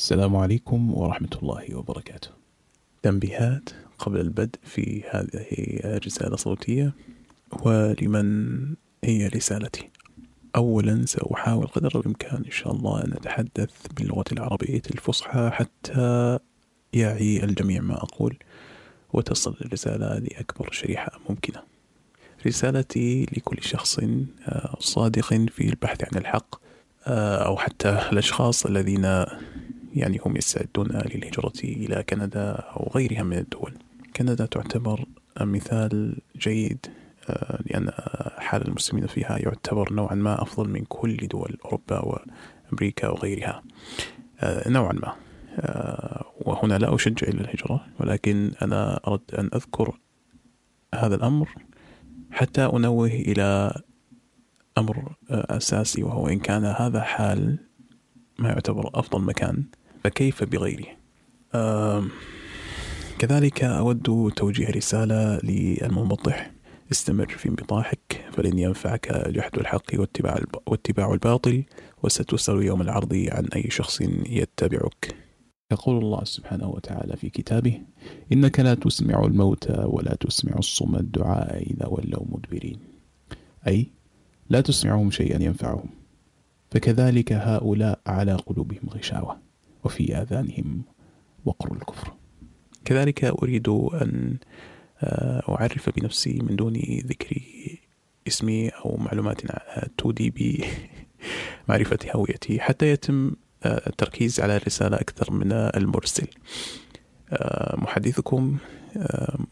السلام عليكم ورحمة الله وبركاته. تنبيهات قبل البدء في هذه الرسالة الصوتية ولمن هي رسالتي. أولا سأحاول قدر الإمكان إن شاء الله أن أتحدث باللغة العربية الفصحى حتى يعي الجميع ما أقول وتصل الرسالة لأكبر شريحة ممكنة. رسالتي لكل شخص آه، صادق في البحث عن الحق آه، أو حتى الأشخاص الذين يعني هم يستعدون للهجرة إلى كندا أو غيرها من الدول. كندا تعتبر مثال جيد آه، لأن حال المسلمين فيها يعتبر نوعا ما أفضل من كل دول أوروبا وأمريكا وغيرها آه، نوعا ما. آه، وهنا لا أشجع إلى الهجرة ولكن أنا أردت أن أذكر هذا الأمر حتى أنوه إلى أمر أساسي وهو إن كان هذا حال ما يعتبر أفضل مكان فكيف بغيره؟ كذلك أود توجيه رسالة للمنبطح استمر في انبطاحك فلن ينفعك جحد الحق واتباع, واتباع الباطل وستسأل يوم العرض عن أي شخص يتبعك. يقول الله سبحانه وتعالى في كتابه إنك لا تسمع الموتى ولا تسمع الصم الدعاء إذا ولوا مدبرين. أي لا تسمعهم شيئا ينفعهم. فكذلك هؤلاء على قلوبهم غشاوة. وفي آذانهم وقر الكفر. كذلك أريد أن آه، أعرف بنفسي من دون ذكر اسمي أو معلومات تودي بمعرفة هويتي حتى يتم آه، التركيز على الرسالة أكثر من المرسل. آه، محدثكم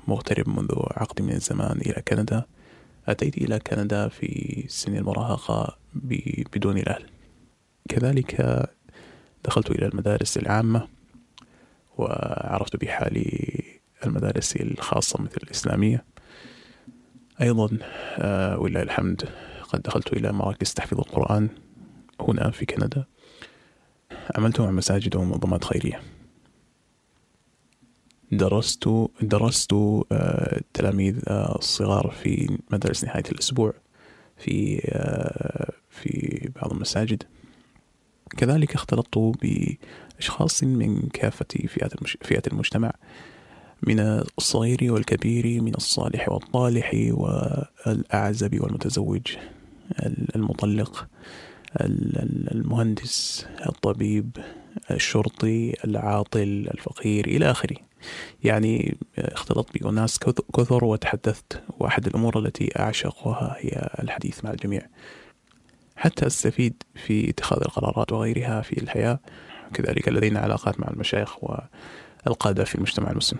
مغترب منذ عقد من الزمان إلى كندا. أتيت إلى كندا في سن المراهقة بدون الأهل كذلك دخلت إلى المدارس العامة وعرفت بحال المدارس الخاصة مثل الإسلامية. أيضا آه، ولله الحمد قد دخلت إلى مراكز تحفيظ القرآن هنا في كندا. عملت مع مساجد ومنظمات خيرية. درست درست التلاميذ آه، الصغار في مدارس نهاية الأسبوع في آه، في بعض المساجد. كذلك اختلطت بأشخاص من كافة فئات فئات المجتمع من الصغير والكبير من الصالح والطالح والأعزب والمتزوج المطلق المهندس الطبيب الشرطي العاطل الفقير إلى آخره. يعني اختلطت بأناس كثر وتحدثت وأحد الأمور التي أعشقها هي الحديث مع الجميع. حتى أستفيد في اتخاذ القرارات وغيرها في الحياة. كذلك لدينا علاقات مع المشايخ والقادة في المجتمع المسلم.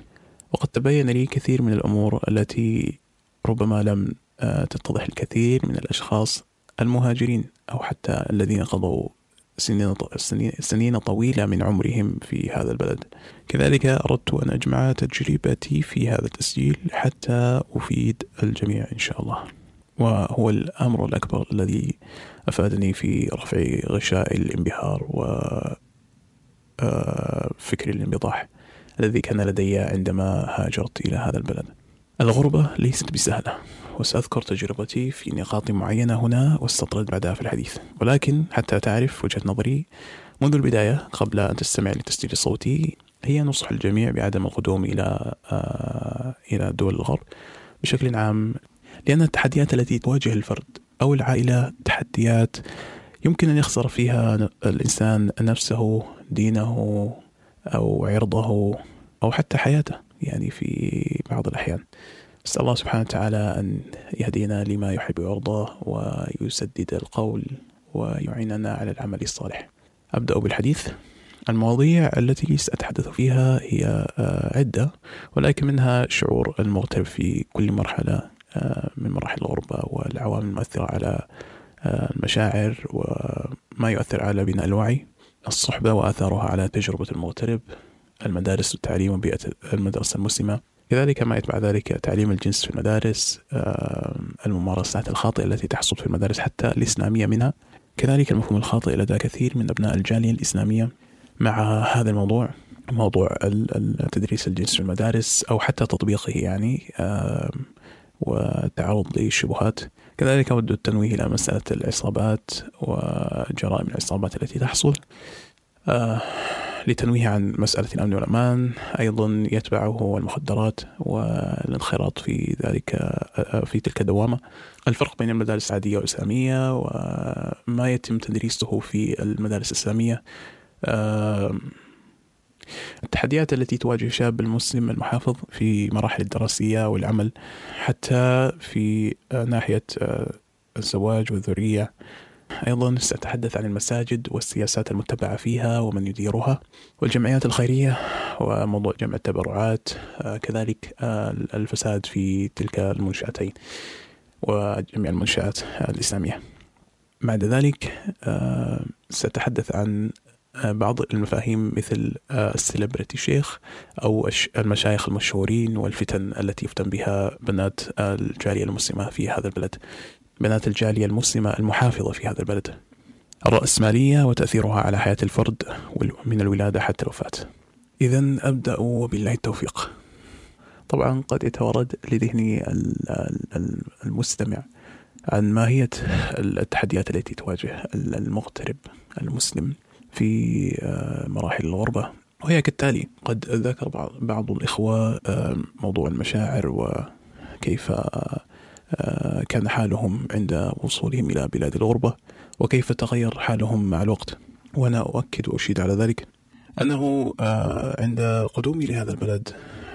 وقد تبين لي كثير من الأمور التي ربما لم آه، تتضح الكثير من الأشخاص المهاجرين أو حتى الذين قضوا سنين سنين طويلة من عمرهم في هذا البلد. كذلك أردت أن أجمع تجربتي في هذا التسجيل حتى أفيد الجميع إن شاء الله. وهو الأمر الأكبر الذي أفادني في رفع غشاء الانبهار و آه، فكر الانبطاح الذي كان لدي عندما هاجرت إلى هذا البلد. الغربة ليست بسهلة وسأذكر تجربتي في نقاط معينة هنا واستطرد بعدها في الحديث. ولكن حتى تعرف وجهة نظري منذ البداية قبل أن تستمع للتسجيل الصوتي هي نصح الجميع بعدم القدوم إلى آه إلى دول الغرب بشكل عام لأن التحديات التي تواجه الفرد أو العائلة تحديات يمكن أن يخسر فيها الإنسان نفسه دينه أو عرضه أو حتى حياته يعني في بعض الأحيان. نسأل الله سبحانه وتعالى أن يهدينا لما يحب ويرضاه ويسدد القول ويعيننا على العمل الصالح. أبدأ بالحديث. المواضيع التي سأتحدث فيها هي آه، عدة ولكن منها شعور المغترب في كل مرحلة من مراحل الغربة والعوامل المؤثرة على آه، المشاعر وما يؤثر على بناء الوعي الصحبة وآثارها على تجربة المغترب المدارس والتعليم وبيئة المدرسة المسلمة. كذلك ما يتبع ذلك تعليم الجنس في المدارس الممارسات الخاطئة التي تحصل في المدارس حتى الإسلامية منها. كذلك المفهوم الخاطئ لدى كثير من أبناء الجالية الإسلامية مع هذا الموضوع موضوع التدريس الجنس في المدارس أو حتى تطبيقه يعني وتعرض للشبهات كذلك أود التنويه إلى مسألة العصابات وجرائم العصابات التي تحصل. آه لتنويه عن مسألة الأمن والأمان أيضا يتبعه المخدرات والانخراط في ذلك في تلك الدوامة. الفرق بين المدارس العادية والإسلامية وما يتم تدريسه في المدارس الإسلامية التحديات التي تواجه الشاب المسلم المحافظ في مراحل الدراسية والعمل حتى في ناحية الزواج والذرية. أيضا سأتحدث عن المساجد والسياسات المتبعة فيها ومن يديرها. والجمعيات الخيرية وموضوع جمع التبرعات كذلك الفساد في تلك المنشأتين وجميع المنشآت الإسلامية. بعد ذلك سأتحدث عن بعض المفاهيم مثل السليبرتي شيخ أو المشايخ المشهورين والفتن التي يفتن بها بنات الجالية المسلمة في هذا البلد. بنات الجالية المسلمة المحافظة في هذا البلد. الرأسمالية وتأثيرها على حياة الفرد من الولادة حتى الوفاة. إذا أبدأ وبالله التوفيق. طبعا قد يتورد لذهني المستمع عن ماهية التحديات التي تواجه المغترب المسلم. في آه، مراحل الغربة. وهي كالتالي قد ذكر بعض الإخوة آه، موضوع المشاعر وكيف آه، كان حالهم عند وصولهم إلى بلاد الغربة وكيف تغير حالهم مع الوقت. وأنا أؤكد وأشيد على ذلك أنه عند قدومي لهذا البلد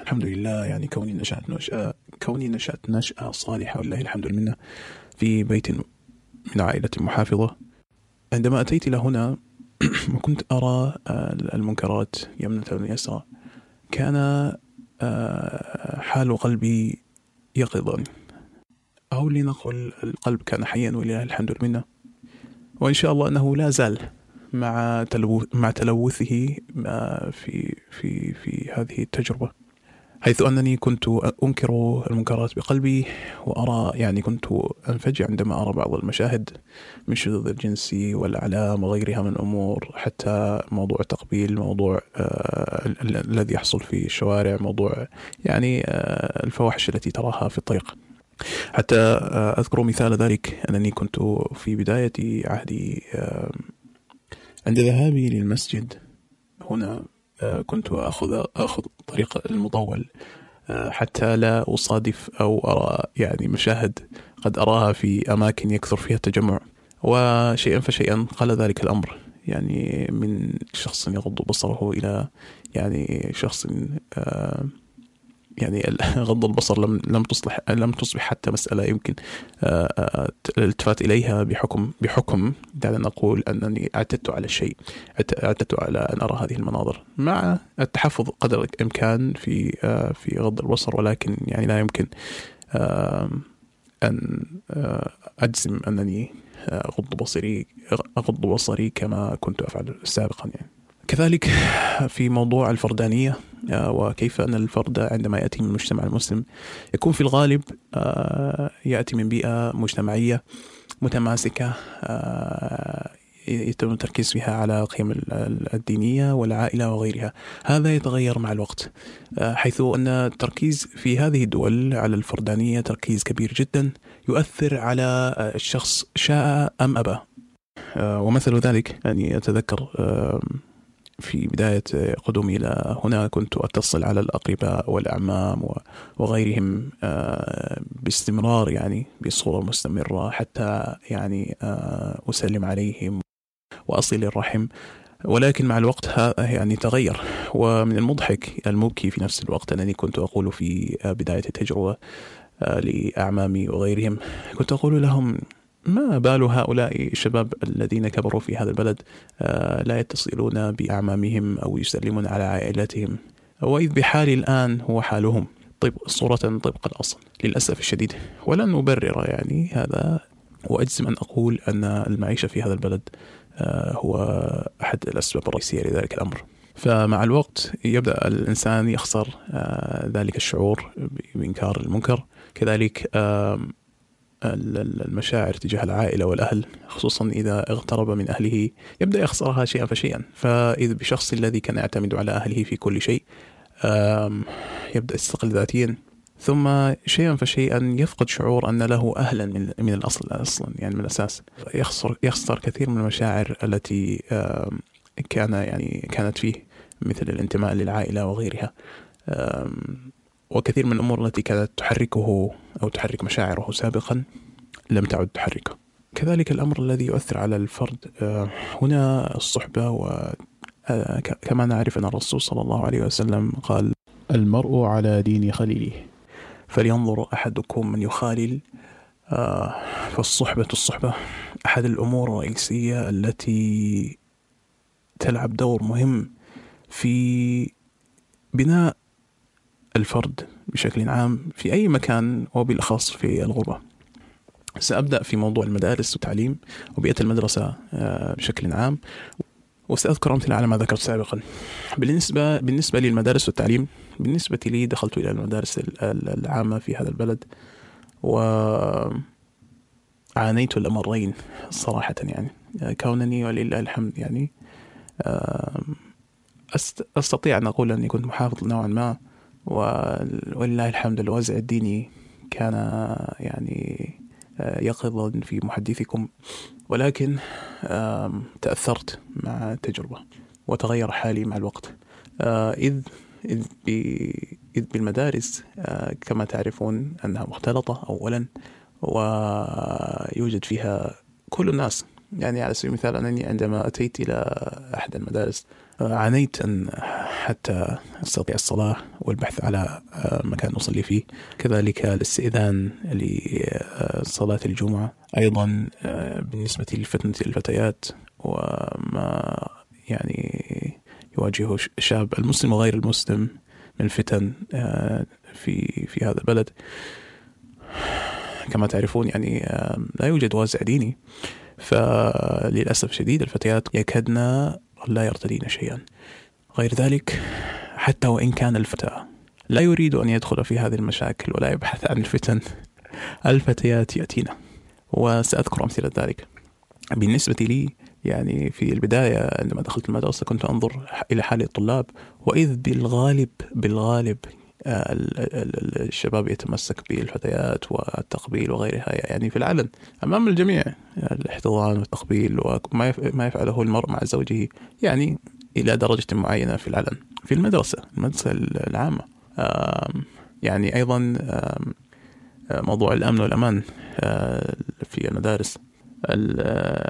الحمد لله يعني كوني نشأت نشأة كوني نشأت نشأة صالحة ولله الحمد لله في بيت من عائلة محافظة. عندما أتيت إلى هنا وكنت أرى آه، المنكرات يمنة ويسرى كان آه، حال قلبي يقظا. أو لنقل القلب كان حيا ولله الحمد لله وإن شاء الله أنه لا زال مع مع تلوثه آه، في في في هذه التجربة. حيث أنني كنت أنكر المنكرات بقلبي وأرى يعني كنت أنفجع عندما أرى بعض المشاهد من الشذوذ الجنسي والأعلام وغيرها من الأمور حتى موضوع التقبيل موضوع آه الذي يحصل في الشوارع موضوع يعني آه الفواحش التي تراها في الطريق. حتى آه أذكر مثال ذلك أنني كنت في بداية عهدي عند ذهابي للمسجد. هنا كنت أخذ أخذ طريق المطول آه، حتى لا أصادف أو أرى يعني مشاهد قد أراها في أماكن يكثر فيها التجمع. وشيئا فشيئا قال ذلك الأمر. يعني من شخص يغض بصره إلى يعني شخص آه يعني غض البصر لم لم تصلح لم تصبح حتى مسألة يمكن آه، آه، الالتفات إليها بحكم بحكم دعنا نقول أنني اعتدت على الشيء اعتدت على أن أرى هذه المناظر. مع التحفظ قدر الإمكان في آه، في غض البصر ولكن يعني لا يمكن أن أجزم أنني أغض بصري أغض بصري كما كنت أفعل سابقا يعني. كذلك في موضوع الفردانية آه، وكيف أن الفرد عندما يأتي من المجتمع المسلم يكون في الغالب آه، يأتي من بيئة مجتمعية متماسكة آه، يتم التركيز فيها على القيم الدينية والعائلة وغيرها. هذا يتغير مع الوقت حيث أن التركيز في هذه الدول على الفردانية تركيز كبير جدا يؤثر على الشخص شاء أم أبى. ومثل ذلك يعني أتذكر في بداية قدومي إلى هنا كنت أتصل على الأقرباء والأعمام وغيرهم آه، باستمرار يعني بصورة مستمرة حتى يعني آه، أسلم عليهم وأصل الرحم. ولكن مع الوقت يعني تغير ومن المضحك المبكي في نفس الوقت أنني كنت أقول في بداية التجربة آه، لأعمامي وغيرهم كنت أقول لهم ما بال هؤلاء الشباب الذين كبروا في هذا البلد آه، لا يتصلون بأعمامهم أو يسلمون على عائلتهم وإذ بحالي الآن هو حالهم. طيب صورة طبق الأصل. للأسف الشديد ولن أبرر يعني هذا وأجزم أن أقول أن المعيشة في هذا البلد آه، هو أحد الأسباب الرئيسية لذلك الأمر. فمع الوقت يبدأ الإنسان يخسر آه، ذلك الشعور بإنكار المنكر. كذلك المشاعر تجاه العائلة والأهل خصوصا إذا اغترب من أهله يبدأ يخسرها شيئا فشيئا. فإذا بشخص الذي كان يعتمد على أهله في كل شيء يبدأ يستقل ذاتيا. ثم شيئا فشيئا يفقد شعور أن له أهلا من, من الأصل أصلا يعني من الأساس. يخسر, يخسر كثير من المشاعر التي كان يعني كانت فيه مثل الانتماء للعائلة وغيرها. وكثير من الأمور التي كانت تحركه أو تحرك مشاعره سابقا لم تعد تحركه. كذلك الأمر الذي يؤثر على الفرد آه، هنا الصحبة و آه، كما نعرف أن الرسول صلى الله عليه وسلم قال المرء على دين خليله. فلينظر أحدكم من يخالل آه، فالصحبة الصحبة أحد الأمور الرئيسية التي تلعب دور مهم في بناء الفرد بشكل عام في أي مكان وبالأخص في الغربة. سأبدأ في موضوع المدارس والتعليم وبيئة المدرسة آه، بشكل عام وسأذكر أمثلة على ما ذكرت سابقا. بالنسبة بالنسبة للمدارس والتعليم بالنسبة لي دخلت إلى المدارس العامة في هذا البلد وعانيت الأمرين صراحة يعني. كونني ولله الحمد يعني أستطيع أن أقول أني كنت محافظ نوعا ما ولله الحمد الوزع الديني كان يعني يقظا في محدثكم. ولكن تأثرت مع التجربة وتغير حالي مع الوقت. إذ إذ, إذ بالمدارس كما تعرفون أنها مختلطة أولا ويوجد فيها كل الناس. يعني على سبيل المثال أنني عندما أتيت إلى أحد المدارس عانيت أن حتى أستطيع الصلاة والبحث على مكان أصلي فيه. كذلك الاستئذان لصلاة الجمعة أيضا بالنسبة لفتنة الفتيات وما يعني يواجهه الشاب المسلم وغير المسلم من الفتن في في هذا البلد. كما تعرفون يعني لا يوجد وازع ديني. فللأسف شديد الفتيات يكدن لا يرتدين شيئا. غير ذلك حتى وإن كان الفتى لا يريد أن يدخل في هذه المشاكل ولا يبحث عن الفتن الفتيات يأتينا. وسأذكر أمثلة ذلك. بالنسبة لي يعني في البداية عندما دخلت المدرسة كنت أنظر إلى حال الطلاب وإذ بالغالب بالغالب الشباب يتمسك بالفتيات والتقبيل وغيرها. يعني في العلن أمام الجميع الاحتضان والتقبيل وما ما يفعله المرء مع زوجه يعني إلى درجة معينة في العلن في المدرسة المدرسة العامة. يعني أيضا موضوع الأمن والأمان في المدارس.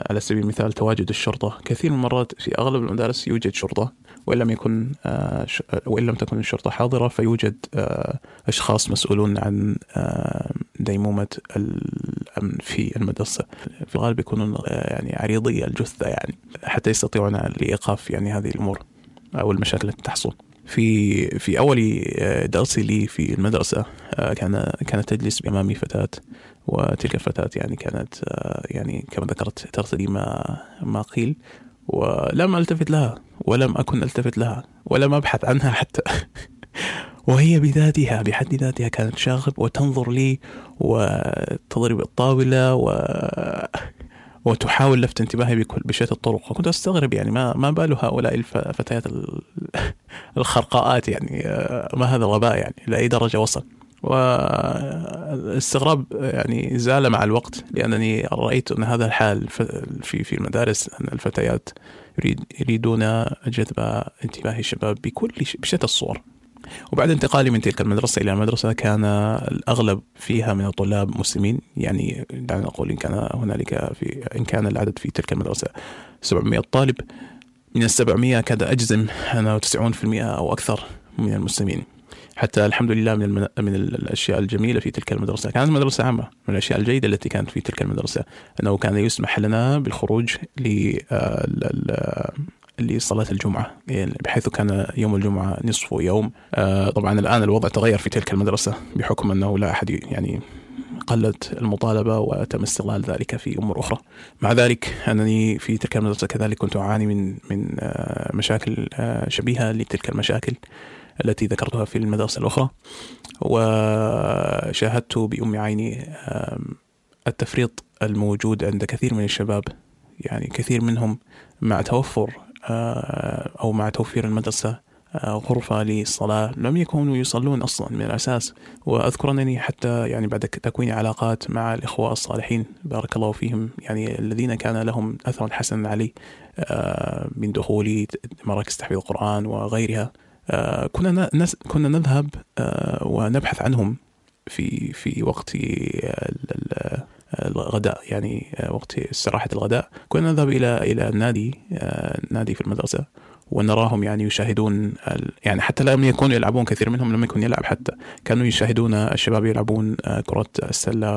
على سبيل المثال تواجد الشرطة. كثير من المرات في أغلب المدارس يوجد شرطة. وإن لم يكن آه، وإن لم تكن الشرطة حاضرة فيوجد آه، أشخاص مسؤولون عن آه، ديمومة الأمن في المدرسة. في الغالب يكونون يعني عريضي الجثة يعني حتى يستطيعون لإيقاف يعني هذه الأمور أو المشاكل التي تحصل. في في أول درسي لي في المدرسة كان كانت تجلس امامي فتاة وتلك الفتاة يعني كانت يعني كما ذكرت ترتدي ما ما قيل. ولم ألتفت لها ولم أكن ألتفت لها ولم أبحث عنها حتى. وهي بذاتها بحد ذاتها كانت شاغب وتنظر لي وتضرب الطاولة و وتحاول لفت انتباهي بكل بشتى الطرق. وكنت أستغرب يعني ما ما بال هؤلاء الفتيات الخرقاءات يعني ما هذا الغباء يعني لأي درجة وصل. والاستغراب يعني زال مع الوقت لأنني رأيت أن هذا الحال في في المدارس أن الفتيات يريد يريدون جذب انتباه الشباب بكل بشتى الصور. وبعد انتقالي من تلك المدرسة إلى المدرسة كان الأغلب فيها من الطلاب مسلمين. يعني دعنا نقول إن كان هنالك في إن كان العدد في تلك المدرسة 700 طالب. من ال 700 كاد أجزم أنه 90% أو أكثر من المسلمين. حتى الحمد لله من المن... من الأشياء الجميلة في تلك المدرسة. كانت مدرسة عامة من الأشياء الجيدة التي كانت في تلك المدرسة. أنه كان يسمح لنا بالخروج ل آه، لصلاة الجمعة يعني بحيث كان يوم الجمعة نصف يوم. آه، طبعا الآن الوضع تغير في تلك المدرسة بحكم أنه لا أحد يعني قلت المطالبة وتم استغلال ذلك في أمور أخرى. مع ذلك أنني في تلك المدرسة كذلك كنت أعاني من من آه، مشاكل شبيهة لتلك المشاكل. التي ذكرتها في المدرسة الأخرى وشاهدت بأم عيني التفريط الموجود عند كثير من الشباب. يعني كثير منهم مع توفر آه، أو مع توفير المدرسة غرفة للصلاة. لم يكونوا يصلون أصلا من الأساس. وأذكر أنني حتى يعني بعد تكوين علاقات مع الإخوة الصالحين. بارك الله فيهم. يعني الذين كان لهم أثر حسنا علي من دخولي مراكز تحفيظ القرآن وغيرها. كنا كنا نذهب ونبحث عنهم في في وقت الغداء يعني وقت استراحة الغداء. كنا نذهب إلى إلى النادي نادي في المدرسة ونراهم يعني يشاهدون يعني حتى لم يكونوا يلعبون كثير منهم لم يكن يلعب حتى. كانوا يشاهدون الشباب يلعبون كرة السلة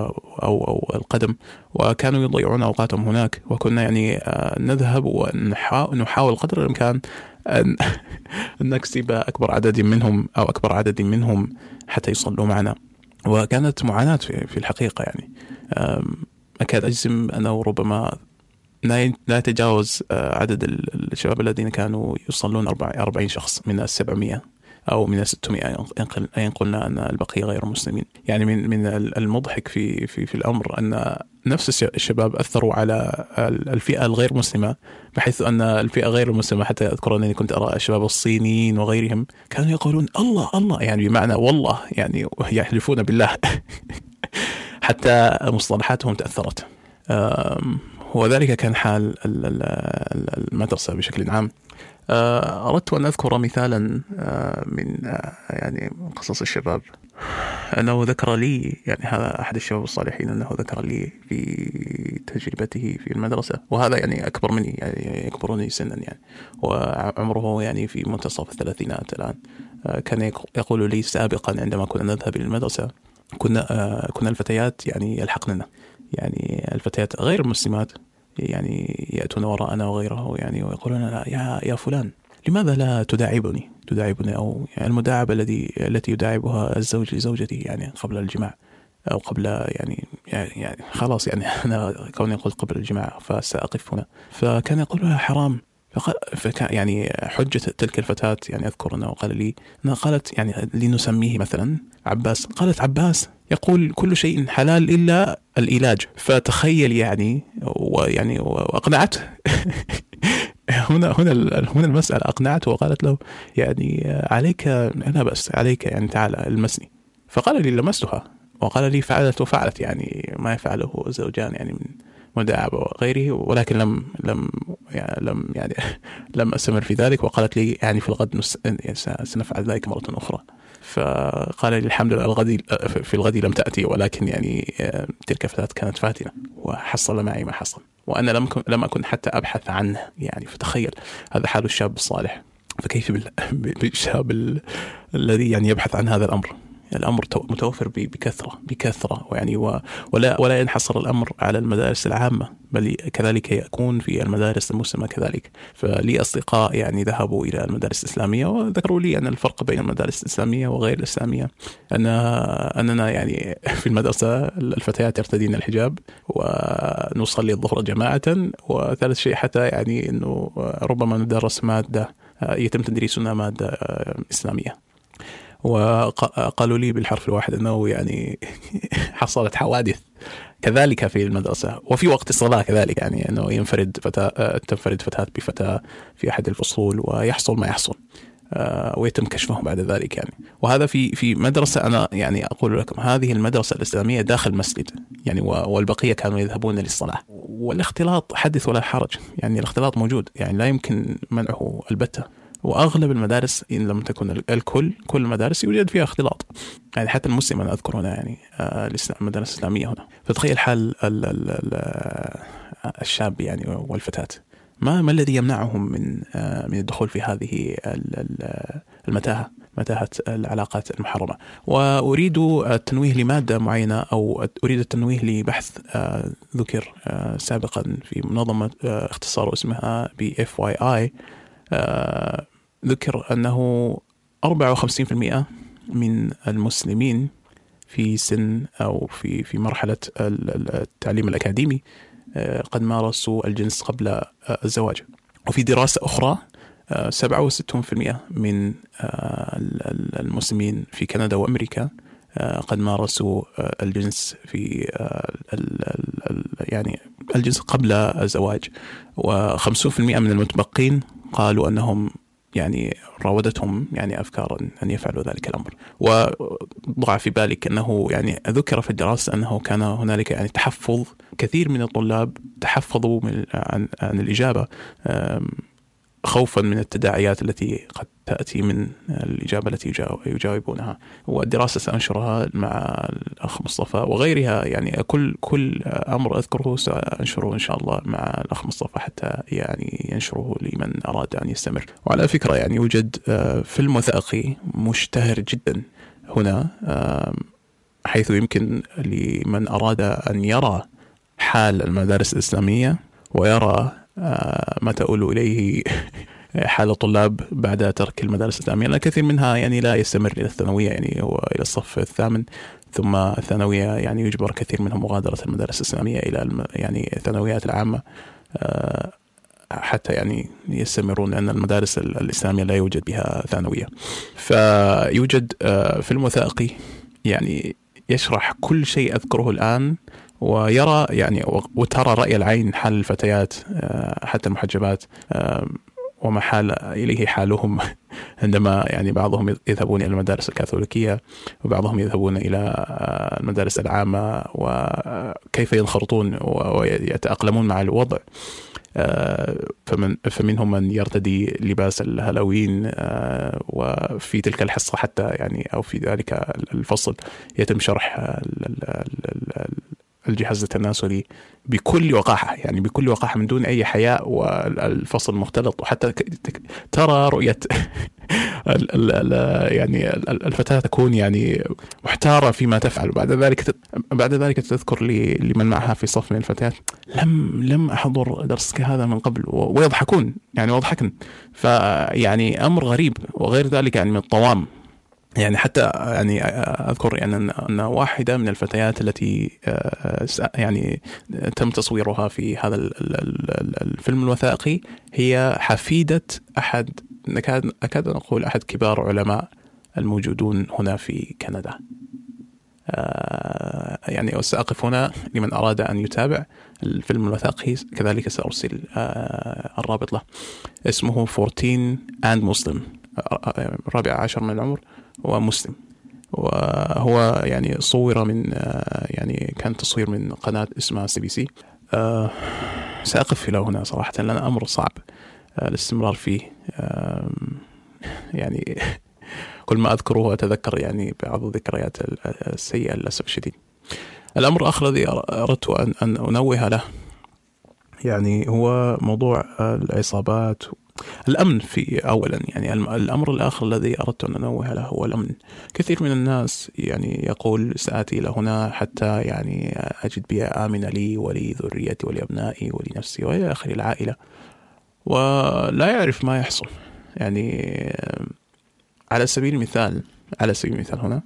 أو أو القدم وكانوا يضيعون أوقاتهم هناك. وكنا يعني نذهب ونحاول قدر الإمكان أن نكسب أكبر عدد منهم أو أكبر عدد منهم حتى يصلوا معنا. وكانت معاناة في الحقيقة يعني. أكاد أجزم أنه ربما لا يتجاوز آه، عدد الشباب الذين كانوا يصلون 40 شخص من ال 700 أو من ال 600 إن قلنا أن البقية غير مسلمين. يعني من من المضحك في في في الأمر أن نفس الشباب أثروا على الفئة الغير مسلمة بحيث أن الفئة غير المسلمه حتى اذكر انني كنت أرى الشباب الصينيين وغيرهم كانوا يقولون الله الله. يعني بمعنى والله يعني يحلفون بالله. حتى مصطلحاتهم تأثرت. وذلك كان حال المدرسة بشكل عام. أردت أن أذكر مثالا آه، من آه، يعني قصص الشباب. أنه ذكر لي يعني هذا أحد الشباب الصالحين أنه ذكر لي في تجربته في المدرسة. وهذا يعني أكبر مني يعني يكبرني سنا يعني. وعمره يعني في منتصف الثلاثينات الآن. كان يقول لي سابقا عندما كنا نذهب إلى المدرسة كنا كنا الفتيات يعني يلحقننا. يعني الفتيات غير المسلمات يعني يأتون وراءنا وغيره يعني ويقولون يا يا فلان لماذا لا تداعبني؟ تداعبني أو يعني المداعبة الذي التي يداعبها الزوج لزوجته يعني قبل الجماع أو قبل يعني يعني خلاص يعني أنا كوني قلت قبل الجماع فسأقف هنا. فكان يقول لها حرام. فكان يعني حجة تلك الفتاة يعني أذكر أنه قال لي أنها قالت يعني لنسميه مثلا عباس قالت عباس يقول كل شيء حلال إلا العلاج فتخيل يعني ويعني وأقنعته هنا هنا هنا المسألة أقنعته وقالت له يعني عليك لا بأس عليك يعني تعال المسني. فقال لي لمستها. وقال لي فعلت وفعلت يعني ما يفعله الزوجان يعني من مداعبة وغيره ولكن لم لم يعني لم يعني لم أستمر في ذلك وقالت لي يعني في الغد يعني سنفعل ذلك مرة أخرى. فقال لي الحمد لله الغد في الغد لم تأتي ولكن يعني آه، تلك الفتاة كانت فاتنة وحصل معي ما حصل. وأنا لم لم أكن حتى أبحث عنه يعني فتخيل هذا حال الشاب الصالح. فكيف بالشاب الذي يعني يبحث عن هذا الأمر؟ الأمر متوفر بكثرة بكثرة ويعني ولا ولا ينحصر الأمر على المدارس العامة بل كذلك يكون في المدارس المسلمة كذلك. فلي أصدقاء يعني ذهبوا إلى المدارس الإسلامية وذكروا لي أن الفرق بين المدارس الإسلامية وغير الإسلامية. ان أننا يعني في المدرسة الفتيات يرتدين الحجاب ونصلي الظهر جماعة وثالث شيء حتى يعني إنه ربما ندرس مادة يتم تدريسنا مادة إسلامية. وقالوا لي بالحرف الواحد إنه يعني حصلت حوادث كذلك في المدرسة. وفي وقت الصلاة كذلك يعني أنه ينفرد فتاة تنفرد فتاة بفتاة في أحد الفصول ويحصل ما يحصل آه، ويتم كشفهم بعد ذلك يعني. وهذا في في مدرسة أنا يعني أقول لكم هذه المدرسة الإسلامية داخل مسجد يعني والبقية كانوا يذهبون للصلاة. والاختلاط حدث ولا حرج يعني الاختلاط موجود يعني لا يمكن منعه البتة. وأغلب المدارس إن لم تكن الكل كل المدارس يوجد فيها اختلاط. يعني حتى المسلم أنا اذكر هنا يعني آه، المدارس الإسلامية هنا. فتخيل حال الشاب يعني والفتاة. ما ما الذي يمنعهم من آه، من الدخول في هذه المتاهة متاهة العلاقات المحرمة؟ وأريد التنويه لمادة معينة أو أريد التنويه لبحث آه، ذكر سابقا في منظمة اختصار اسمها ب إف واي آي. ذكر أنه 54% من المسلمين في سن أو في في مرحلة التعليم الأكاديمي آه، قد مارسوا الجنس قبل آه، الزواج. وفي دراسة أخرى 67% آه، من المسلمين في كندا وأمريكا قد مارسوا الجنس في يعني الجنس قبل الزواج. و50% من المتبقين قالوا أنهم يعني راودتهم يعني أفكار ان يفعلوا ذلك الأمر. وضع في بالك أنه يعني ذكر في الدراسة أنه كان هنالك يعني تحفظ كثير من الطلاب تحفظوا من عن, عن الإجابة خوفا من التداعيات التي قد تأتي من الإجابة التي يجاوبونها. والدراسة سأنشرها مع الأخ مصطفى وغيرها. يعني كل كل أمر أذكره سأنشره إن شاء الله مع الأخ مصطفى حتى يعني ينشره لمن أراد أن يستمر. وعلى فكرة يعني يوجد آه، فيلم وثائقي مشتهر جدا هنا حيث يمكن لمن أراد أن يرى حال المدارس الإسلامية ويرى آه، ما تؤول إليه حال الطلاب بعد ترك المدارس الإسلامية. لأن كثير منها يعني لا يستمر إلى الثانوية يعني هو إلى الصف الثامن ثم الثانوية يعني يجبر كثير منهم مغادرة المدارس الإسلامية إلى يعني الثانويات العامة. آه، حتى يعني يستمرون لأن المدارس الإسلامية لا يوجد بها ثانوية. فيوجد آه، فيلم وثائقي يعني يشرح كل شيء أذكره الآن ويرى يعني وترى رأي العين حال الفتيات آه، حتى المحجبات. وما حال إليه حالهم عندما يعني بعضهم يذهبون إلى المدارس الكاثوليكية وبعضهم يذهبون إلى آه، المدارس العامة وكيف ينخرطون ويتأقلمون مع الوضع. آه، فمن فمنهم من يرتدي لباس الهالوين آه، وفي تلك الحصة حتى يعني أو في ذلك الفصل يتم شرح الجهاز التناسلي بكل وقاحة يعني بكل وقاحة من دون أي حياء والفصل مختلط. وحتى ترى رؤية يعني الفتاة تكون يعني محتارة فيما تفعل. بعد ذلك بعد ذلك تذكر لي لمن معها في صف من الفتيات لم لم أحضر درس كهذا من قبل ويضحكون يعني ويضحكن فيعني أمر غريب وغير ذلك يعني من الطوام. يعني حتى يعني أذكر يعني ان واحدة من الفتيات التي آه، يعني تم تصويرها في هذا الفيلم الوثائقي هي حفيدة أحد نكاد أكاد نقول أحد كبار علماء الموجودون هنا في كندا. آه، يعني سأقف هنا لمن أراد أن يتابع الفيلم الوثائقي كذلك سأرسل آه، الرابط له اسمه 14 and Muslim الرابع عشر من العمر ومسلم وهو يعني صور من يعني كان تصوير من قناة اسمها CBC سأقف إلى هنا صراحة لأن أمر صعب. الاستمرار فيه يعني كل ما أذكره وأتذكر يعني بعض الذكريات السيئة للأسف الشديد. الأمر الآخر الذي أردت أن أنوه له يعني هو موضوع العصابات الأمن في اولا يعني الأمر الآخر الذي أردت أن أنوه له هو الأمن. كثير من الناس يعني يقول سآتي إلى هنا حتى يعني أجد بيئة آمنة لي ولذريتي ولأبنائي ولنفسي وإلى اخره العائلة. ولا يعرف ما يحصل. يعني على سبيل المثال على سبيل المثال هنا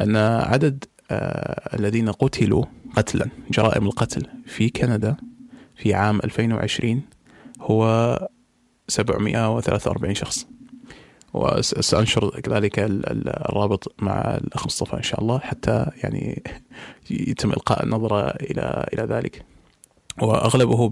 أن عدد آه، الذين قتلوا قتلا جرائم القتل في كندا في عام 2020 هو 743 شخص. وسأنشر كذلك الرابط مع الأخ مصطفى إن شاء الله حتى يعني يتم إلقاء النظرة إلى إلى ذلك. وأغلبه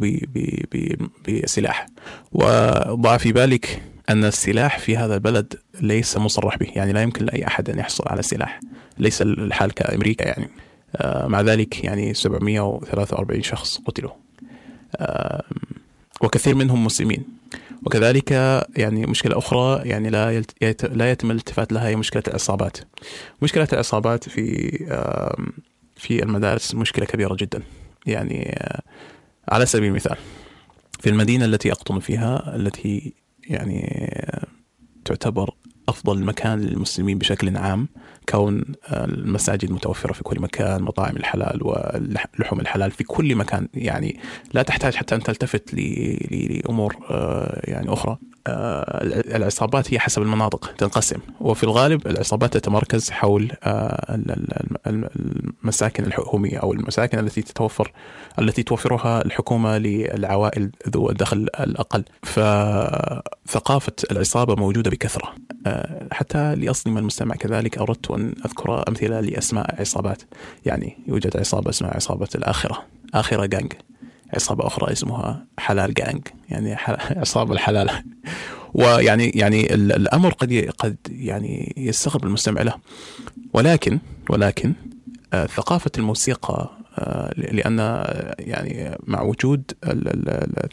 بسلاح. وضع في بالك أن السلاح في هذا البلد ليس مصرح به. يعني لا يمكن لأي أحد أن يحصل على سلاح. ليس الحال كأمريكا يعني. آه، مع ذلك يعني 743 شخص قتلوا وكثير منهم مسلمين. وكذلك يعني مشكلة أخرى يعني لا لا يتم الالتفات لها هي مشكلة العصابات. مشكلة العصابات في في المدارس مشكلة كبيرة جدا. يعني آه، على سبيل المثال في المدينة التي أقطن فيها التي يعني آه، تعتبر أفضل مكان للمسلمين بشكل عام كون المساجد متوفرة في كل مكان مطاعم الحلال ولحوم الحلال في كل مكان. يعني لا تحتاج حتى أن تلتفت لأمور آه، يعني أخرى. آه، العصابات هي حسب المناطق تنقسم. وفي الغالب العصابات تتمركز حول آه، المساكن الحكومية أو المساكن التي تتوفر التي توفرها الحكومة للعوائل ذو الدخل الأقل. فثقافة العصابة موجودة بكثرة. حتى لأصدم المستمع كذلك أردت أن أذكر أمثلة لأسماء عصابات. يعني يوجد عصابة اسمها عصابة الآخرة آخرة جانج. عصابة أخرى اسمها حلال جانج يعني عصابة الحلال. ويعني يعني الأمر قد قد يعني يستغرب المستمع له. ولكن ولكن آه، ثقافة الموسيقى آه، لأن يعني مع وجود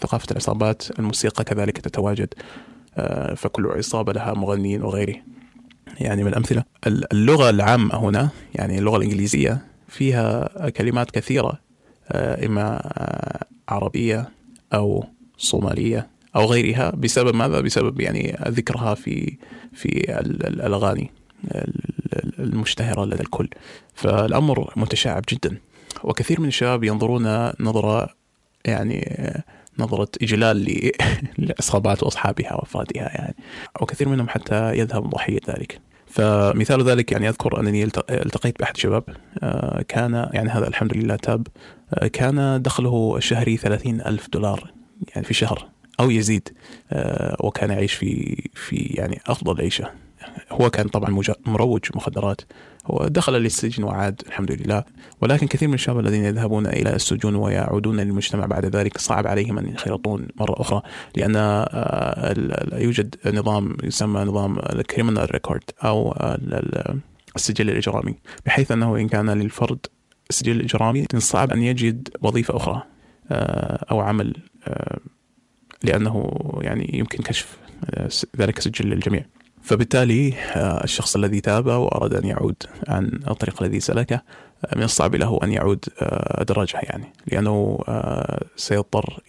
ثقافة العصابات الموسيقى كذلك تتواجد آه، فكل عصابة لها مغنيين وغيره. يعني من الأمثلة اللغة العامة هنا يعني اللغة الإنجليزية فيها كلمات كثيرة إما عربية أو صومالية أو غيرها بسبب ماذا؟ بسبب يعني ذكرها في في الأغاني المشتهرة لدى الكل. فالأمر متشعب جدا وكثير من الشباب ينظرون نظرة يعني نظرة إجلال للعصابات وأصحابها وأفرادها يعني وكثير منهم حتى يذهب ضحية ذلك فمثال ذلك يعني أذكر أنني التقيت بأحد الشباب آه، كان يعني هذا الحمد لله تاب آه، كان دخله الشهري ثلاثين ألف دولار يعني في شهر أو يزيد آه، وكان يعيش في في يعني أفضل عيشة. هو كان طبعا مروج مخدرات هو دخل للسجن وعاد الحمد لله. ولكن كثير من الشباب الذين يذهبون إلى السجون ويعودون للمجتمع بعد ذلك صعب عليهم أن ينخرطون مرة أخرى. لأن آه، يوجد نظام يسمى نظام الكريمنال ريكورد أو السجل الإجرامي. بحيث أنه إن كان للفرد السجل الإجرامي من الصعب أن يجد وظيفة أخرى آه، أو عمل آه، لأنه يعني يمكن كشف ذلك سجل للجميع. فبالتالي آه، الشخص الذي تاب وأراد أن يعود عن الطريق الذي سلكه آه، من الصعب له أن يعود آه، أدراجه يعني لأنه سيضطر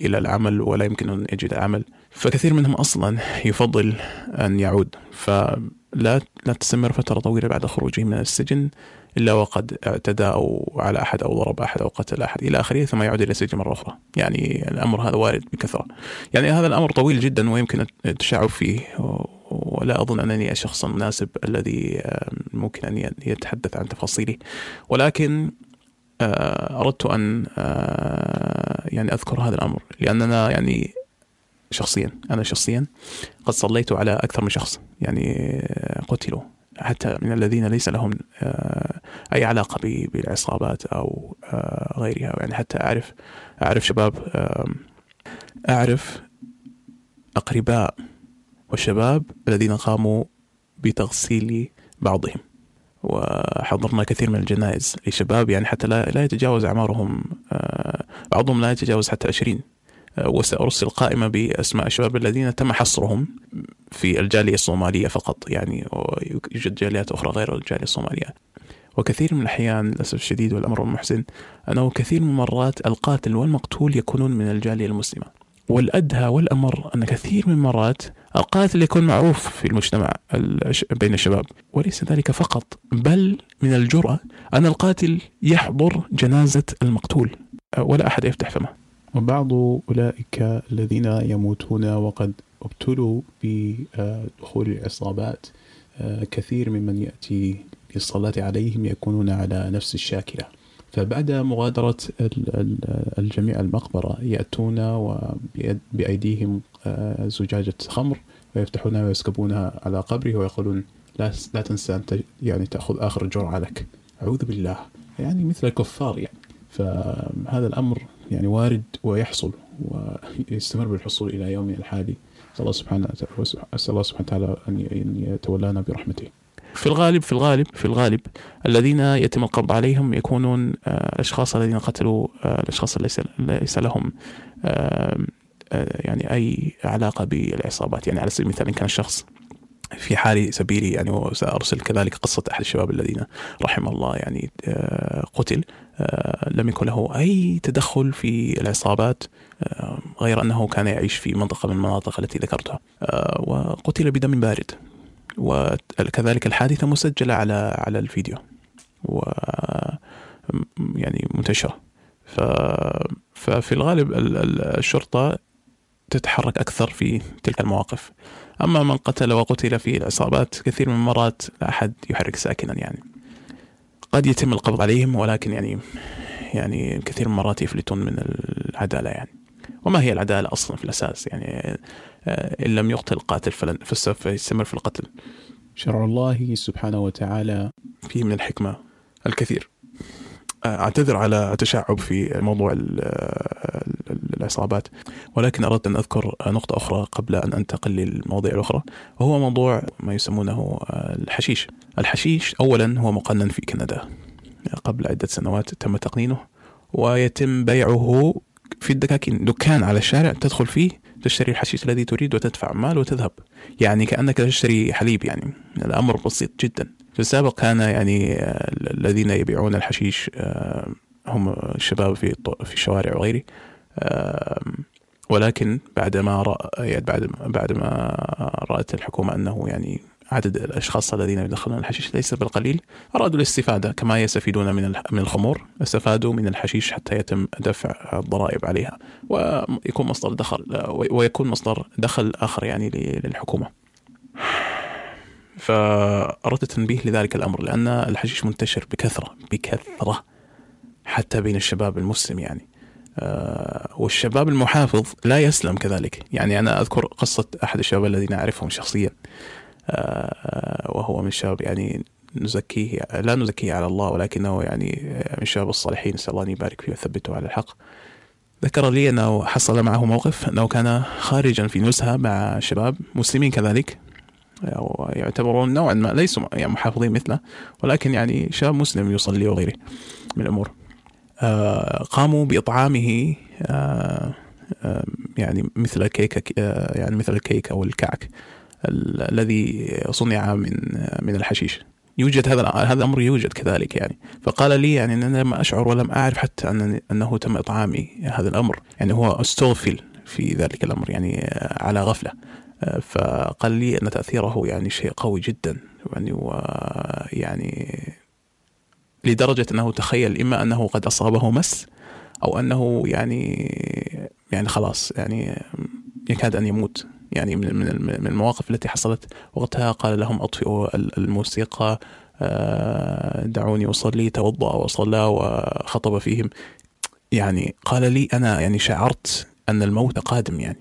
إلى العمل ولا يمكن أن يجد عمل. فكثير منهم أصلا يفضل أن يعود. فلا لا تستمر فترة طويلة بعد خروجه من السجن إلا وقد اعتدى أو على أحد أو ضرب أحد أو قتل أحد إلى آخره ثم يعود إلى السجن مرة أخرى. يعني الأمر هذا وارد بكثرة. يعني هذا الأمر طويل جدا ويمكن التشعب فيه ولا أظن أنني الشخص المناسب الذي ممكن أن يتحدث عن تفاصيله. ولكن آه، أردت أن آه، يعني أذكر هذا الأمر لأننا يعني شخصيا أنا شخصيا قد صليت على أكثر من شخص يعني آه، قتلوا حتى من الذين ليس لهم أي علاقة بالعصابات أو غيرها. يعني حتى أعرف أعرف شباب أعرف أقرباء والشباب الذين قاموا بتغسيل بعضهم. وحضرنا كثير من الجنائز لشباب يعني حتى لا, لا يتجاوز أعمارهم. آه، بعضهم لا يتجاوز حتى عشرين. آه، وسأرسل قائمة بأسماء الشباب الذين تم حصرهم في الجالية الصومالية فقط. يعني ويوجد جاليات أخرى غير الجالية الصومالية. وكثير من الأحيان للأسف الشديد والأمر المحزن أنه كثير من المرات القاتل والمقتول يكونون من الجالية المسلمة. والأدهى والأمر أن كثير من المرات القاتل يكون معروف في المجتمع بين الشباب وليس ذلك فقط بل من الجرأة أن القاتل يحضر جنازة المقتول ولا أحد يفتح فمه. وبعض أولئك الذين يموتون وقد ابتلوا بدخول العصابات كثير ممن يأتي للصلاة عليهم يكونون على نفس الشاكلة. فبعد مغادرة الجميع المقبرة يأتون وبأيديهم آه، زجاجة خمر ويفتحونها ويسكبونها على قبره ويقولون لا لا تنسى أن يعني تأخذ آخر جرعة لك. أعوذ بالله. يعني مثل الكفار يعني. فهذا الأمر يعني وارد ويحصل ويستمر بالحصول إلى يومنا الحالي. الله سبحانه أسأل الله سبحانه وتعالى أن يتولانا برحمته. في الغالب في الغالب في الغالب الذين يتم القبض عليهم يكونون آه، الأشخاص الذين قتلوا آه، الأشخاص ليس ليس لهم آه، يعني أي علاقة بالعصابات. يعني على سبيل المثال إن كان الشخص في حال سبيلي يعني وسأرسل كذلك قصة أحد الشباب الذين رحم الله يعني قتل لم يكن له أي تدخل في العصابات غير أنه كان يعيش في منطقة من المناطق التي ذكرتها وقتل بدم بارد. وكذلك الحادثة مسجلة على على الفيديو و يعني منتشرة. ف ففي الغالب الشرطة تتحرك أكثر في تلك المواقف. أما من قتل وقتل في العصابات كثير من المرات لا أحد يحرك ساكنا يعني. قد يتم القبض عليهم ولكن يعني يعني كثير من المرات يفلتون من العدالة يعني. وما هي العدالة أصلا في الأساس يعني؟ إن لم يقتل القاتل فلن فسوف يستمر في القتل. شرع الله سبحانه وتعالى فيه من الحكمة الكثير. أعتذر على تشعب في موضوع العصابات ولكن أردت أن أذكر نقطة أخرى قبل أن أنتقل للمواضيع الأخرى. وهو موضوع ما يسمونه الحشيش. الحشيش اولا هو مقنن في كندا. قبل عدة سنوات تم تقنينه ويتم بيعه في الدكاكين دكان على الشارع تدخل فيه تشتري الحشيش الذي تريد وتدفع مال وتذهب. يعني كأنك تشتري حليب يعني. الأمر بسيط جدا. في السابق كان يعني الذين يبيعون الحشيش آه، هم الشباب في في الشوارع وغيره آه، ولكن بعد ما رأ يعني بعد بعد ما رأت الحكومة أنه يعني عدد الأشخاص الذين يدخلون الحشيش ليس بالقليل أرادوا الاستفادة كما يستفيدون من من الخمور استفادوا من الحشيش حتى يتم دفع الضرائب عليها ويكون مصدر دخل ويكون مصدر دخل آخر يعني للحكومة. فأردت التنبيه لذلك الأمر لأن الحشيش منتشر بكثرة بكثرة حتى بين الشباب المسلم يعني. آه، والشباب المحافظ لا يسلم كذلك يعني أنا أذكر قصة أحد الشباب الذين أعرفهم شخصيا وهو من الشباب يعني نزكيه لا نزكيه على الله ولكنه يعني من الشباب الصالحين. نسأل الله أن يبارك فيه ويثبته على الحق. ذكر لي أنه حصل معه موقف أنه كان خارجا في نزهة مع شباب مسلمين كذلك. يعتبرون نوعا ما ليسوا يعني محافظين مثله ولكن يعني شاب مسلم يصلي وغيره من الأمور. آه، قاموا بإطعامه آه، يعني مثل الكيك يعني مثل الكيك أو الكعك الذي صنع من من الحشيش. يوجد هذا هذا الأمر يوجد كذلك يعني. فقال لي يعني ان أنا لم أشعر ولم أعرف حتى ان أنه تم إطعامي هذا الأمر. يعني هو استغفل في ذلك الأمر يعني على غفلة. فقال لي أن تأثيره يعني شيء قوي جدا. يعني ويعني لدرجة أنه تخيل إما أنه قد أصابه مس أو أنه يعني يعني خلاص يعني يكاد أن يموت. يعني من من المواقف التي حصلت وقتها قال لهم أطفئوا الموسيقى آه، دعوني أصلي توضأ وصلى وخطب فيهم. يعني قال لي أنا يعني شعرت أن الموت قادم يعني.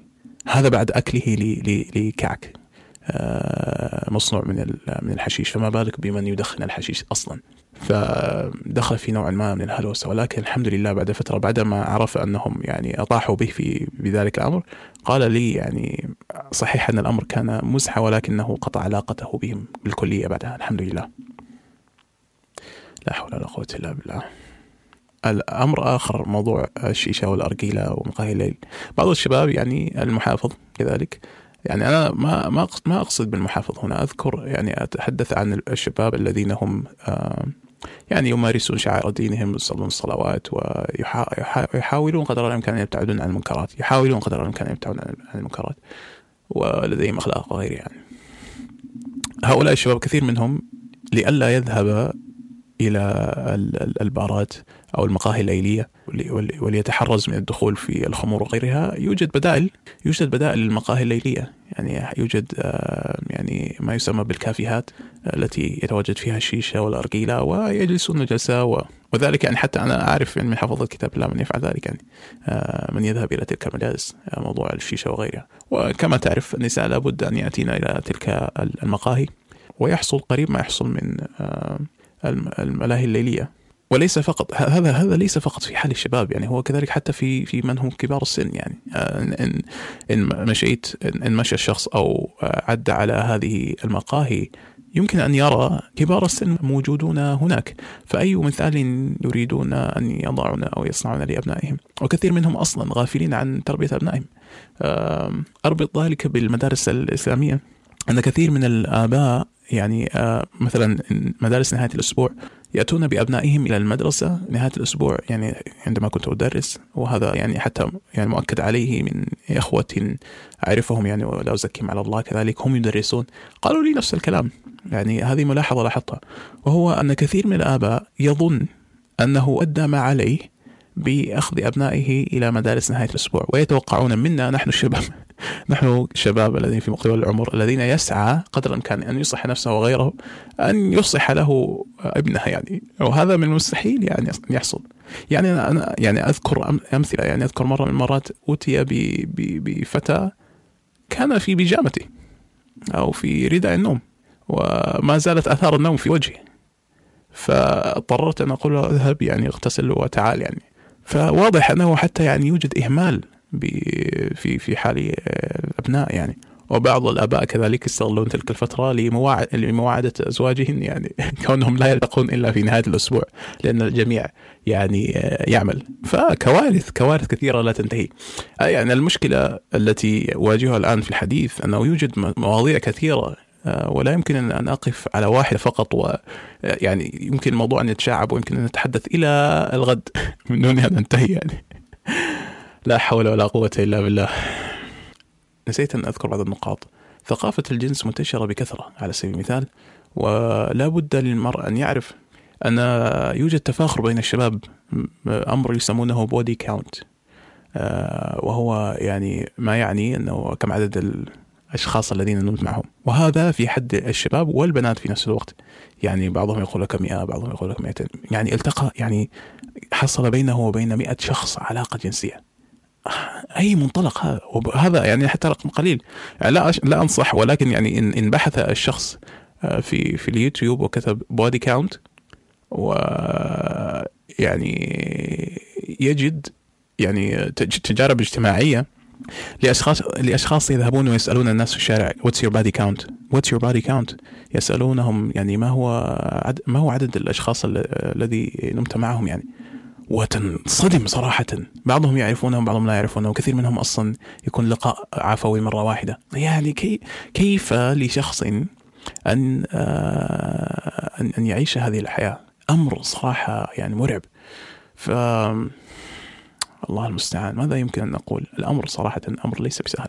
هذا بعد أكله لكعك. مصنوع من من الحشيش. فما بالك بمن يدخن الحشيش أصلا. فدخل في نوع ما من الهلوسة. ولكن الحمد لله بعد فترة بعدما عرف أنهم يعني أطاحوا به في بذلك الأمر قال لي يعني صحيح أن الأمر كان مزحة ولكنه قطع علاقته بهم بالكلية بعدها. الحمد لله. لا حول ولا قوة إلا بالله. الأمر آخر موضوع الشيشة والأرجيلة ومقاهي الليل. بعض الشباب يعني المحافظ كذلك يعني أنا ما ما ما أقصد بالمحافظ هنا أذكر يعني أتحدث عن الشباب الذين هم يعني يمارسون شعائر دينهم يصلون الصلوات ويحاولون قدر الإمكان أن يبتعدون عن المنكرات يحاولون قدر الإمكان أن يبتعدون عن المنكرات ولديهم أخلاق وغيره يعني. هؤلاء الشباب كثير منهم لئلا يذهب إلى البارات أو المقاهي الليلية وليتحرز من الدخول في الخمور وغيرها يوجد بدائل يوجد بدائل للمقاهي الليلية. يعني يوجد آه، يعني ما يسمى بالكافيهات التي يتواجد فيها الشيشة والارجيله ويجلسون جلسه وذلك يعني حتى أنا أعرف يعني من حفظ كتاب الله من يفعل ذلك يعني. آه، من يذهب إلى تلك المجالس آه، موضوع الشيشة وغيرها. وكما تعرف النساء لابد أن يأتين إلى تلك المقاهي ويحصل قريب ما يحصل من الملاهي الليلية. وليس فقط هذا هذا ليس فقط في حال الشباب يعني هو كذلك حتى في في من هم كبار السن يعني آه، إن إن مشيت إن مشى الشخص أو عدى على هذه المقاهي يمكن أن يرى كبار السن موجودون هناك. فأي مثال يريدون أن يضعون أو يصنعون لأبنائهم؟ وكثير منهم أصلا غافلين عن تربية أبنائهم. أربط ذلك بالمدارس الإسلامية أن كثير من الآباء يعني آه، مثلا مدارس نهاية الأسبوع يأتون بأبنائهم إلى المدرسة نهاية الأسبوع يعني عندما كنت أدرس وهذا يعني حتى يعني مؤكد عليه من إخوة أعرفهم يعني ولا أزكيهم على الله كذلك هم يدرسون. قالوا لي نفس الكلام يعني هذه ملاحظة لاحظتها وهو أن كثير من الآباء يظن أنه أدى ما عليه بأخذ أبنائه إلى مدارس نهاية الأسبوع. ويتوقعون منا نحن الشباب نحن الشباب الذين في مقتبل العمر الذين يسعى قدر الإمكان أن يصلح نفسه وغيره أن يصلح له ابنه يعني. وهذا من المستحيل يعني أن يحصل. يعني أنا يعني أذكر أمثلة يعني أذكر مرة من المرات أوتي بفتى كان في بيجامته أو في رداء النوم وما زالت آثار النوم في وجهه فاضطررت أن أقول له اذهب يعني اغتسل وتعال يعني. فواضح أنه حتى يعني يوجد إهمال في في حال الأبناء يعني. وبعض الآباء كذلك يستغلون تلك الفترة لمواعدة أزواجهن يعني كونهم لا يلتقون إلا في نهاية الأسبوع لأن الجميع يعني يعمل. فكوارث كوارث كثيرة لا تنتهي. يعني المشكلة التي أواجهها الآن في الحديث أنه يوجد مواضيع كثيرة آه، ولا يمكن أن أقف على واحدة فقط و يعني يمكن الموضوع أن يتشعب ويمكن أن نتحدث إلى الغد. من دون أن ننتهي يعني. لا حول ولا قوة إلا بالله. نسيت أن أذكر بعض النقاط. ثقافة الجنس منتشرة بكثرة على سبيل المثال ولا بد للمرء أن يعرف أن يوجد تفاخر بين الشباب أمر يسمونه بودي كاونت وهو يعني ما يعني أنه كم عدد الأشخاص الذين نمت معهم. وهذا في حد الشباب والبنات في نفس الوقت. يعني بعضهم يقول لك 100 بعضهم يقول لك 200 يعني التقى يعني حصل بينه وبين 100 شخص علاقة جنسية. أي منطلق هذا؟ وهذا يعني حتى رقم قليل. لا لا أنصح ولكن يعني ان إن بحث الشخص آه، في في اليوتيوب وكتب بودي كاونت و يعني يجد يعني تجارب اجتماعية لاشخاص لأشخاص يذهبون ويسألون الناس في الشارع what's your body count what's your body count يسألونهم يعني ما هو عد ما هو عدد الأشخاص الذي نمت معهم يعني. وتنصدم صراحة. بعضهم يعرفونه وبعضهم لا يعرفونه وكثير منهم أصلا يكون لقاء عفوي مرة واحدة. يعني كي كيف لشخص أن آه، أن يعيش هذه الحياة؟ أمر صراحة يعني مرعب. ف الله المستعان. ماذا يمكن أن نقول؟ الأمر صراحة أمر ليس بسهل.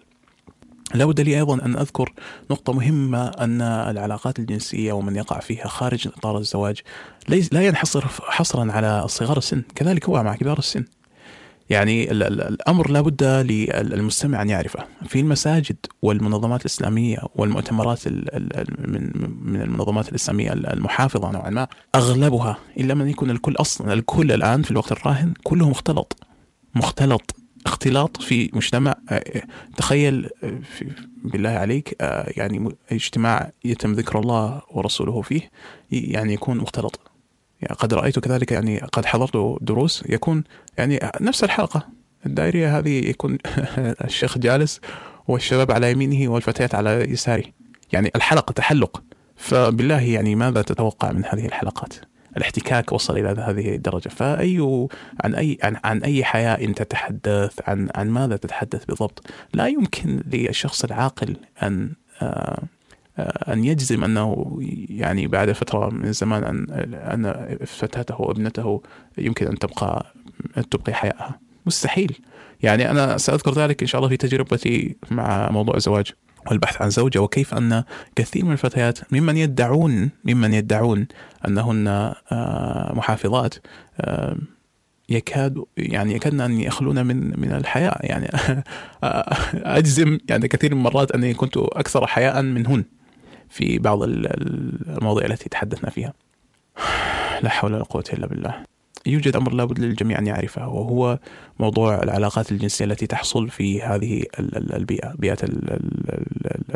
لا بد لي أيضا أن أذكر نقطة مهمة أن العلاقات الجنسية ومن يقع فيها خارج إطار الزواج لا ينحصر حصرا على صغار السن. كذلك هو مع كبار السن. يعني الأمر لا بد للمستمع أن يعرفه. في المساجد والمنظمات الإسلامية والمؤتمرات من المنظمات الإسلامية المحافظة نوعا ما أغلبها إلا من يكون الكل أصلا الكل الآن في الوقت الراهن كله مختلط مختلط اختلاط في مجتمع آه، تخيل آه، بالله عليك آه، يعني اجتماع يتم ذكر الله ورسوله فيه يعني يكون مختلط. يعني قد رأيت كذلك يعني قد حضرت دروس يكون يعني نفس الحلقة. الدائرية هذه يكون الشيخ جالس والشباب على يمينه والفتيات على يساره. يعني الحلقة تحلق. فبالله يعني ماذا تتوقع من هذه الحلقات؟ الاحتكاك وصل إلى هذه الدرجة. فأي عن أي عن, عن أي حياء تتحدث عن عن ماذا تتحدث بالضبط. لا يمكن للشخص العاقل أن آه، أن يجزم أنه يعني بعد فترة من الزمان أن أن فتاته وابنته يمكن أن تبقى تبقي حيائها مستحيل. يعني أنا سأذكر ذلك إن شاء الله في تجربتي مع موضوع الزواج. والبحث عن زوجة وكيف أن كثير من الفتيات ممن يدعون ممن يدعون أنهن آه، محافظات آه، يكاد يعني يكادن أن يخلون من من الحياء يعني أجزم يعني كثير من المرات أني كنت أكثر حياء منهن في بعض المواضيع التي تحدثنا فيها. لا حول ولا قوة إلا بالله. يوجد أمر لابد للجميع أن يعرفه وهو موضوع العلاقات الجنسية التي تحصل في هذه البيئة، بيئة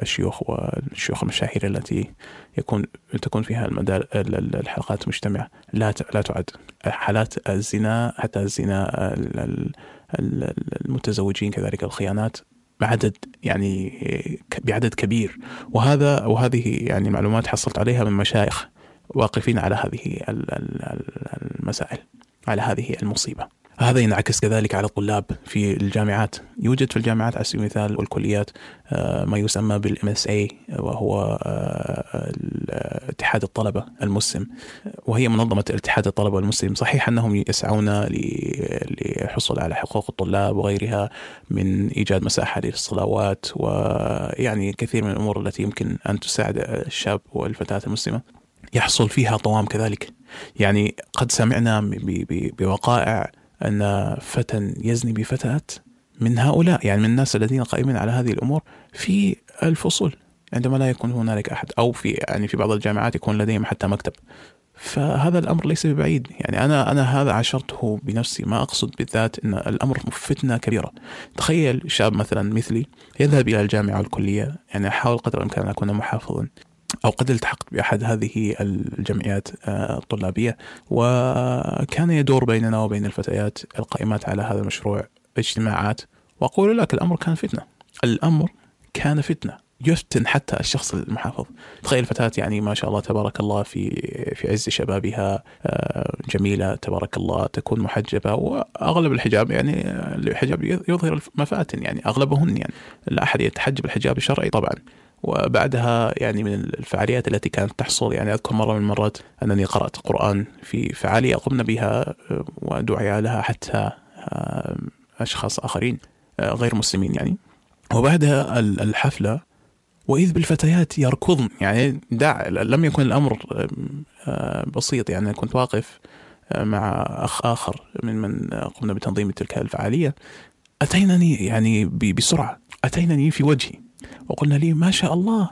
الشيوخ والشيوخ المشاهير التي يكون تكون فيها الحلقات مجتمعه لا لا تعد. حالات الزنا حتى الزنا المتزوجين كذلك الخيانات بعدد يعني بعدد كبير. وهذا وهذه يعني معلومات حصلت عليها من مشايخ واقفين على هذه المسائل على هذه المصيبة. هذا ينعكس كذلك على الطلاب في الجامعات. يوجد في الجامعات على سبيل المثال والكليات آه، ما يسمى بالام اس اي وهو آه، اتحاد الطلبة المسلم. وهي منظمة اتحاد الطلبة المسلم. صحيح أنهم يسعون للحصول على حقوق الطلاب وغيرها من إيجاد مساحة للصلوات ويعني كثير من الأمور التي يمكن أن تساعد الشاب والفتاة المسلمة. يحصل فيها طوام كذلك. يعني قد سمعنا بوقائع أن فتى يزني بفتاة من هؤلاء يعني من الناس الذين قائمين على هذه الأمور في الفصول عندما لا يكون هنالك أحد أو في يعني في بعض الجامعات يكون لديهم حتى مكتب. فهذا الأمر ليس ببعيد يعني أنا أنا هذا عاشرته بنفسي ما أقصد بالذات أن الأمر فتنه كبيره تخيل شاب مثلا مثلي يذهب إلى الجامعة والكلية يعني احاول قدر الإمكان أن أكون محافظا. أو قد التحقت بأحد هذه الجمعيات آه، الطلابية وكان يدور بيننا وبين الفتيات القائمات على هذا المشروع اجتماعات وأقول لك الأمر كان فتنة. الأمر كان فتنة. يفتن حتى الشخص المحافظ. تخيل فتاة يعني ما شاء الله تبارك الله في في عز شبابها آه، جميلة تبارك الله تكون محجبة وأغلب الحجاب يعني الحجاب يظهر المفاتن يعني أغلبهن يعني. لا أحد يتحجب الحجاب الشرعي طبعا. وبعدها يعني من الفعاليات التي كانت تحصل يعني أذكر مرة من المرات أنني قرأت قرآن في فعالية قمنا بها آه، ودعي لها حتى آه، أشخاص آخرين غير مسلمين يعني. وبعدها الحفلة وإذ بالفتيات يركضن يعني دع لم يكن الأمر آه، بسيط يعني كنت واقف آه، مع أخ آخر من من قمنا بتنظيم تلك الفعالية أتينني يعني بسرعة أتينني في وجهي. وقلنا لي ما شاء الله.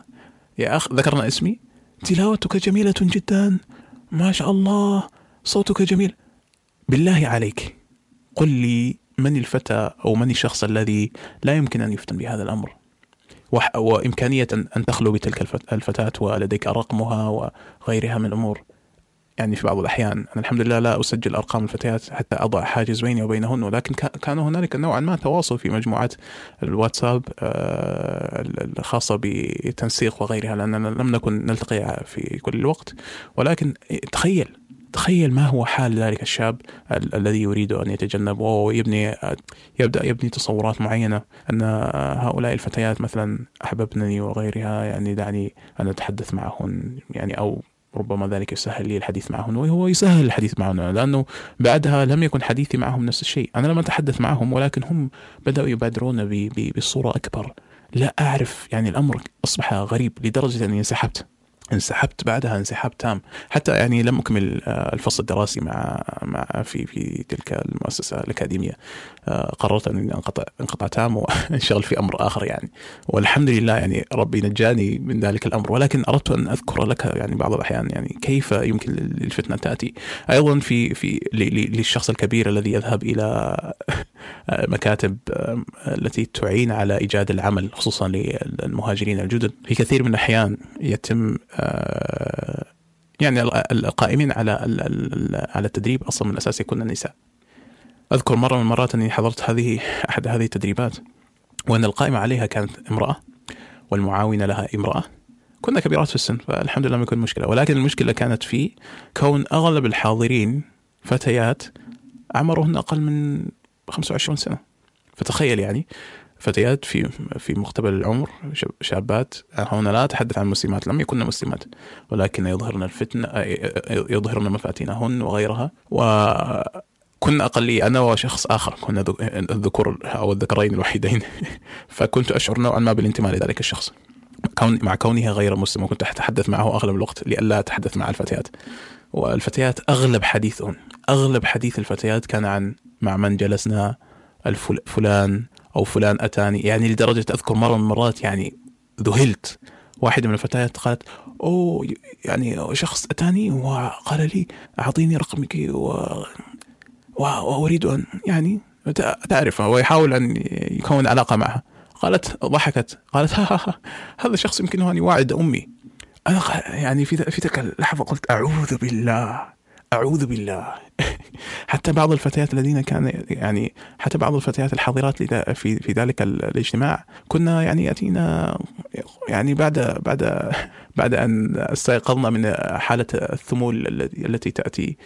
يا أخ ذكرنا اسمي. تلاوتك جميلة جدا. ما شاء الله. صوتك جميل. بالله عليك. قل لي من الفتى أو من الشخص الذي لا يمكن أن يفتن بهذا الأمر. وإمكانية أن تخلو بتلك الفتاة ولديك رقمها وغيرها من الأمور. يعني في بعض الأحيان أنا الحمد لله لا أسجل أرقام الفتيات حتى أضع حاجز بيني وبينهن ولكن كان هنالك نوعا ما تواصل في مجموعات الواتساب آه، الخاصة بتنسيق وغيرها لأننا لم نكن نلتقي في كل الوقت. ولكن تخيل تخيل ما هو حال ذلك الشاب ال- الذي يريد أن يتجنب ويبني يبدأ يبني تصورات معينة أن هؤلاء الفتيات مثلا احببنني وغيرها يعني دعني أن أتحدث معهن يعني أو ربما ذلك يسهل لي الحديث معهن وهو يسهل الحديث معهن لأنه بعدها لم يكن حديثي معهم نفس الشيء، أنا لم أتحدث معهم ولكن هم بدأوا يبادرون بصورة أكبر، لا أعرف يعني الأمر أصبح غريب لدرجة أني انسحبت. انسحبت بعدها انسحاب تام. حتى يعني لم أكمل آه، الفصل الدراسي مع مع في في تلك المؤسسة الأكاديمية. آه، قررت أن أنقطع انقطاع تام وأنشغل في أمر آخر يعني. والحمد لله يعني ربي نجاني من ذلك الأمر. ولكن أردت أن أذكر لك يعني بعض الأحيان يعني كيف يمكن للفتنة تأتي. أيضا في في للشخص الكبير الذي يذهب إلى مكاتب التي تعين على إيجاد العمل خصوصا للمهاجرين الجدد. في كثير من الأحيان يتم آه، يعني القائمين على على التدريب أصلا من الأساس يكون النساء. أذكر مرة من المرات أني حضرت هذه أحد هذه التدريبات وأن القائمة عليها كانت امرأة والمعاونة لها امرأة. كنا كبيرات في السن فالحمد لله ما يكون مشكلة. ولكن المشكلة كانت في كون أغلب الحاضرين فتيات عمرهن أقل من 25 سنة. فتخيل يعني فتيات في في مقتبل العمر شابات. هنا لا اتحدث عن مسلمات لم يكن مسلمات ولكن يظهرن الفتنه يظهرن مفاتنهن وغيرها. و كنا أقلية أنا وشخص آخر كنا الذكور أو الذكرين الوحيدين. فكنت أشعر نوعا ما بالانتماء لذلك الشخص. كون مع كونها غير مسلم وكنت أتحدث معه أغلب الوقت لئلا أتحدث مع الفتيات. والفتيات أغلب حديثهم أغلب حديث الفتيات كان عن مع من جلسنا الفلان أو فلان أتاني. يعني لدرجة أذكر مرة من المرات يعني ذهلت. واحدة من الفتيات قالت أوه يعني شخص أتاني وقال لي أعطيني رقمك و وأريد أن يعني تعرف هو يحاول أن يكون علاقة معها. قالت ضحكت. قالت ها ها ها هذا الشخص يمكنه أن يواعد أمي. أنا يعني في تلك اللحظة قلت أعوذ بالله. أعوذ بالله. حتى بعض الفتيات الذين كان يعني حتى بعض الفتيات الحاضرات في في ذلك الاجتماع كنا يعني ياتينا يعني بعد بعد بعد أن استيقظنا من حالة الثمول التي تأتي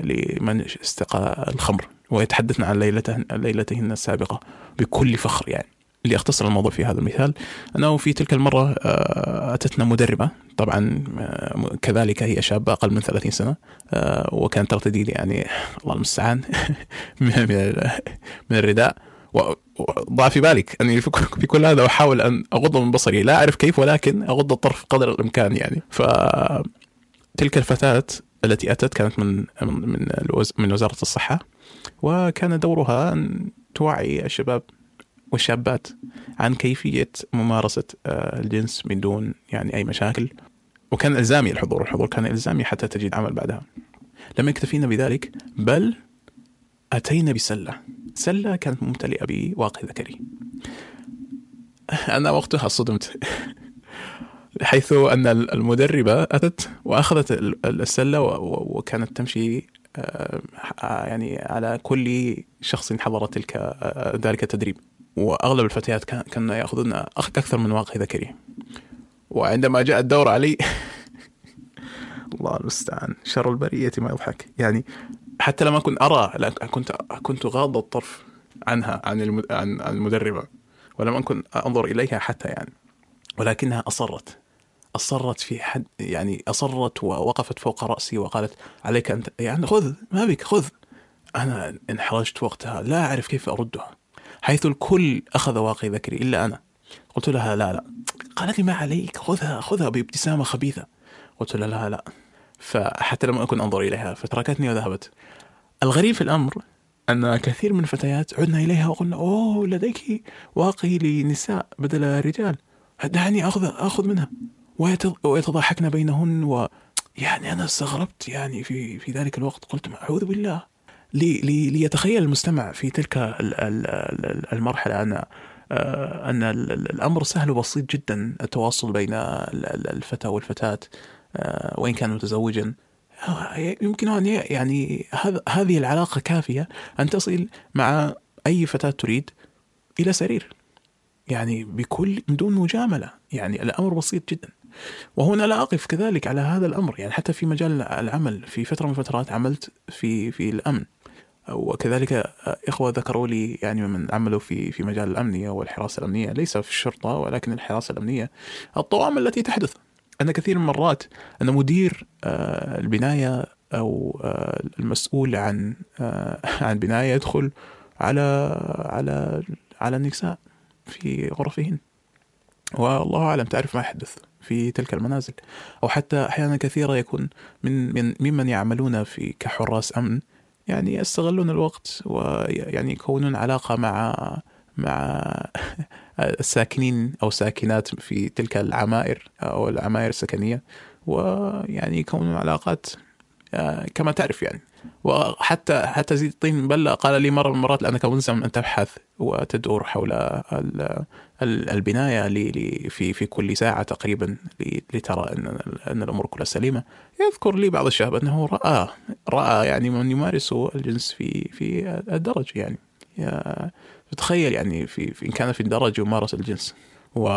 لمن استقى الخمر ويتحدثن عن ليلتهن ليلتهن السابقة بكل فخر يعني. لأختصر الموضوع في هذا المثال أنه في تلك المرة آه، أتتنا مدربة طبعا آه، كذلك هي شابة أقل من 30 سنة آه، وكانت ترتدي يعني الله المستعان من الرداء. وضع في بالك أني في كل هذا أحاول أن أغض من بصري لا أعرف كيف ولكن أغض الطرف قدر الإمكان يعني. ف تلك الفتاة التي أتت كانت من من من وزارة الصحة وكان دورها أن توعي الشباب والشابات عن كيفية ممارسة آه، الجنس من دون يعني أي مشاكل. وكان إلزامي الحضور الحضور كان إلزامي حتى تجد عمل بعدها. لم يكتفينا بذلك بل أتينا بسلة. سلة كانت ممتلئة بواقي ذكري. أنا وقتها صدمت. حيث أن المدربة أتت وأخذت السلة وكانت تمشي آه، يعني على كل شخص حضر تلك آه، ذلك التدريب. وأغلب الفتيات كانوا يأخذون أكثر من واقع ذكري. وعندما جاء الدور علي الله المستعان شر البرية ما يضحك. يعني حتى لما كنت أرى كنت كنت غاض الطرف عنها عن عن المدربة ولم أكن أنظر إليها حتى يعني. ولكنها أصرت. أصرت في حد يعني أصرت ووقفت فوق رأسي وقالت عليك أنت يعني خذ ما بك خذ. أنا انحرجت وقتها لا أعرف كيف أردها. حيث الكل أخذ واقي ذكري إلا أنا. قلت لها لا لا. قالت لي ما عليك خذها خذها بابتسامة خبيثة. قلت لها لا لا. فحتى لم أكن أنظر إليها فتركتني وذهبت. الغريب في الأمر أن كثير من الفتيات عدنا إليها وقلنا أوه لديك واقي لنساء بدل رجال. دعني أخذ أخذ منها. ويتضاحكن بينهن و يعني أنا استغربت يعني في في ذلك الوقت. قلت أعوذ بالله. ليتخيل المستمع في تلك المرحلة أن آه، أن الأمر سهل وبسيط جدا التواصل بين الفتى والفتاة آه، وإن كان متزوجا. يمكن أن يعني هذه العلاقة كافية أن تصل مع أي فتاة تريد إلى سرير. يعني بكل بدون مجاملة. يعني الأمر بسيط جدا. وهنا لا أقف كذلك على هذا الأمر. يعني حتى في مجال العمل في فترة من الفترات عملت في في الأمن. وكذلك إخوة ذكروا لي يعني من عملوا في في مجال الأمنية والحراسة الأمنية ليس في الشرطة ولكن الحراسة الأمنية الطوام التي تحدث. أن كثير من المرات أن مدير آه، البناية أو آه، المسؤول عن آه، عن بناية يدخل على على على النساء في غرفهن. والله أعلم تعرف ما يحدث في تلك المنازل. أو حتى أحيانا كثيرة يكون من, من ممن يعملون في كحراس أمن يعني يستغلون الوقت ويعني يكونون علاقة مع مع الساكنين أو ساكنات في تلك العمائر أو العمائر السكنية ويعني يكونون علاقات آه، كما تعرف يعني. وحتى حتى زيد الطين بلة قال لي مرة من المرات لأنك ملزم أن تبحث وتدور حول البناية في في كل ساعة تقريبا لترى أن أن الأمور كلها سليمة. يذكر لي بعض الشباب أنه رأى رأى يعني من يمارس الجنس في في الدرج يعني. تخيل يعني في, في إن كان في الدرج يمارس الجنس و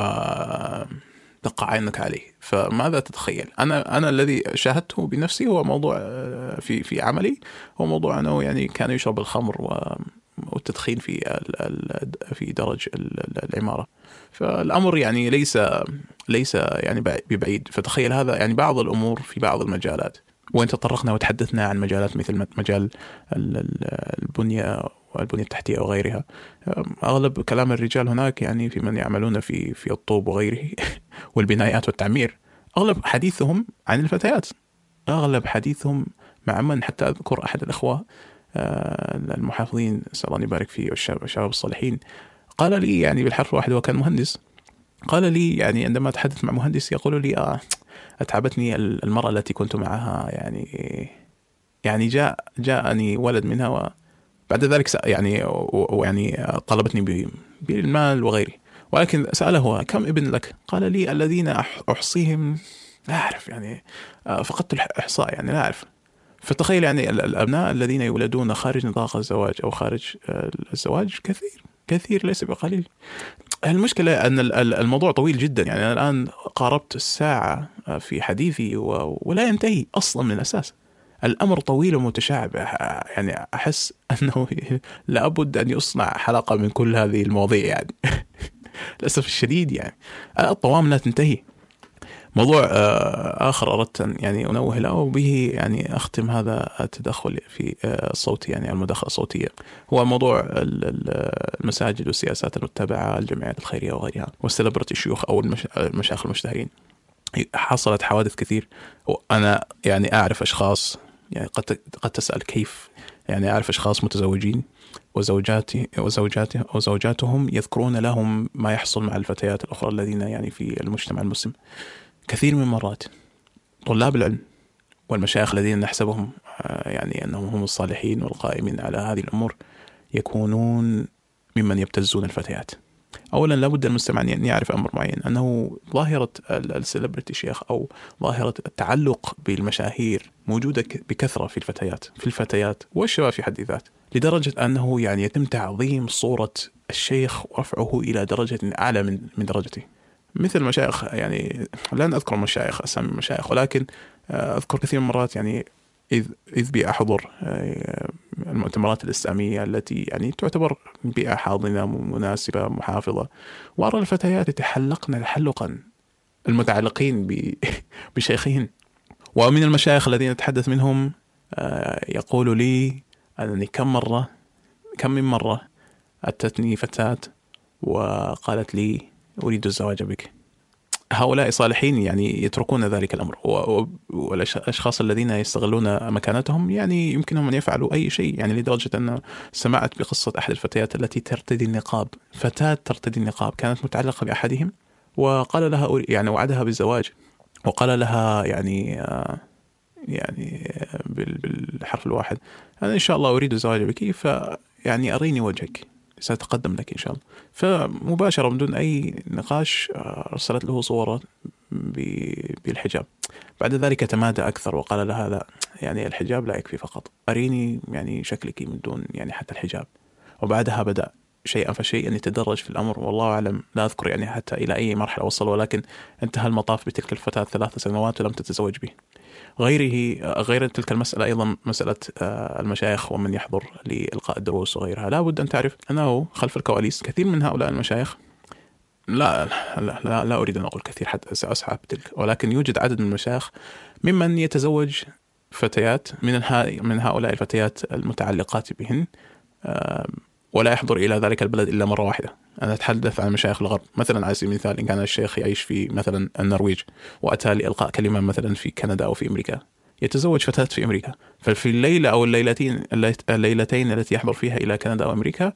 تقع عينك عليه. فماذا تتخيل؟ أنا أنا الذي شاهدته بنفسي هو موضوع آه، في في عملي هو موضوع أنه يعني كان يشرب الخمر والتدخين في في درج العمارة. فالأمر يعني ليس ليس يعني ببعيد. فتخيل هذا يعني بعض الأمور في بعض المجالات. وين تطرقنا وتحدثنا عن مجالات مثل مجال البنية والبنية التحتية وغيرها أغلب كلام الرجال هناك يعني في من يعملون في في الطوب وغيره والبنايات والتعمير أغلب حديثهم عن الفتيات. أغلب حديثهم مع من حتى أذكر أحد الأخوة المحافظين نسال الله يبارك فيه والشباب الصالحين. قال لي يعني بالحرف الواحد وكان مهندس. قال لي يعني عندما أتحدث مع مهندس يقول لي آه أتعبتني المرأة التي كنت معها. يعني يعني جاء جاءني ولد منها وبعد ذلك يعني ويعني طلبتني بالمال وغيره. ولكن سأله كم ابن لك؟ قال لي الذين أحصيهم. لا أعرف يعني آه، فقدت الإحصاء يعني لا أعرف. فتخيل يعني الأبناء الذين يولدون خارج نطاق الزواج أو خارج آه، الزواج كثير كثير ليس بقليل. المشكلة أن الموضوع طويل جدا. يعني أنا الآن قاربت الساعة آه، في حديثي ولا ينتهي أصلا من الأساس. الأمر طويل ومتشعب. يعني أحس أنه لابد أن يصنع حلقة من كل هذه المواضيع يعني. للأسف الشديد يعني. الطوام لا تنتهي. موضوع آه، آخر أردت أن يعني أنوه له وبه يعني أختم هذا التدخل في آه، الصوت يعني المداخلة الصوتية. هو موضوع المساجد والسياسات المتبعة الجمعيات الخيرية وغيرها والسليبرتي الشيوخ أو المشايخ المشتهرين. حصلت حوادث كثير وأنا يعني أعرف أشخاص يعني قد قد تسأل كيف يعني أعرف أشخاص متزوجين وزوجاته وزوجاته وزوجاتهم يذكرون لهم ما يحصل مع الفتيات الأخرى الذين يعني في المجتمع المسلم. كثير من المرات طلاب العلم والمشايخ الذين نحسبهم آه، يعني أنهم هم الصالحين والقائمين على هذه الأمور يكونون ممن يبتزون الفتيات. اولا لابد المستمع أن يعرف أمر معين أنه ظاهرة السليبرتي شيخ أو ظاهرة التعلق بالمشاهير موجودة بكثرة في الفتيات في الفتيات والشباب في حد ذات لدرجة أنه يعني يتم تعظيم صورة الشيخ ورفعه إلى درجة أعلى من من درجته. مثل مشايخ يعني لن أذكر مشايخ أسامي المشايخ ولكن آه، أذكر كثير من المرات يعني إذ إذ بي أحضر آه، المؤتمرات الإسلامية التي يعني تعتبر بيئة حاضنة مناسبة محافظة. وأرى الفتيات يتحلقن تحلقا المتعلقين بشيخين ومن المشايخ الذين أتحدث منهم آه، يقول لي أنني كم مرة كم من مرة أتتني فتاة وقالت لي أريد الزواج بك. هؤلاء صالحين يعني يتركون ذلك الأمر. والأشخاص الذين يستغلون مكانتهم يعني يمكنهم أن يفعلوا أي شيء. يعني لدرجة أن سمعت بقصة أحد الفتيات التي ترتدي النقاب. فتاة ترتدي النقاب كانت متعلقة بأحدهم وقال لها يعني وعدها بالزواج. وقال لها يعني يعني بالحرف الواحد. أنا إن شاء الله أريد الزواج بك فيعني أريني وجهك. سأتقدم لك إن شاء الله. فمباشرة من دون أي نقاش آه، أرسلت له صورة بالحجاب. بعد ذلك تمادى أكثر وقال لها لا يعني الحجاب لا يكفي فقط. أريني يعني شكلك من دون يعني حتى الحجاب. وبعدها بدأ شيئا فشيئا يتدرج في الأمر. والله أعلم لا أذكر يعني حتى إلى أي مرحلة وصل ولكن انتهى المطاف بتلك الفتاة ثلاث سنوات ولم تتزوج به. غيره غير تلك المسألة أيضا مسألة آه، المشايخ ومن يحضر لإلقاء الدروس وغيرها. لا بد أن تعرف أنه خلف الكواليس كثير من هؤلاء المشايخ لا لا لا, لا أريد أن أقول كثير حتى سأسعى بتلك ولكن يوجد عدد من المشايخ ممن يتزوج فتيات من من هؤلاء الفتيات المتعلقات بهن ولا يحضر إلى ذلك البلد إلا مرة واحدة. أنا أتحدث عن مشايخ الغرب. مثلا على سبيل المثال إن كان الشيخ يعيش في مثلا النرويج وأتى لإلقاء كلمة مثلا في كندا أو في أمريكا يتزوج فتاة في أمريكا. ففي الليلة أو الليلتين الليلتين التي يحضر فيها إلى كندا أو أمريكا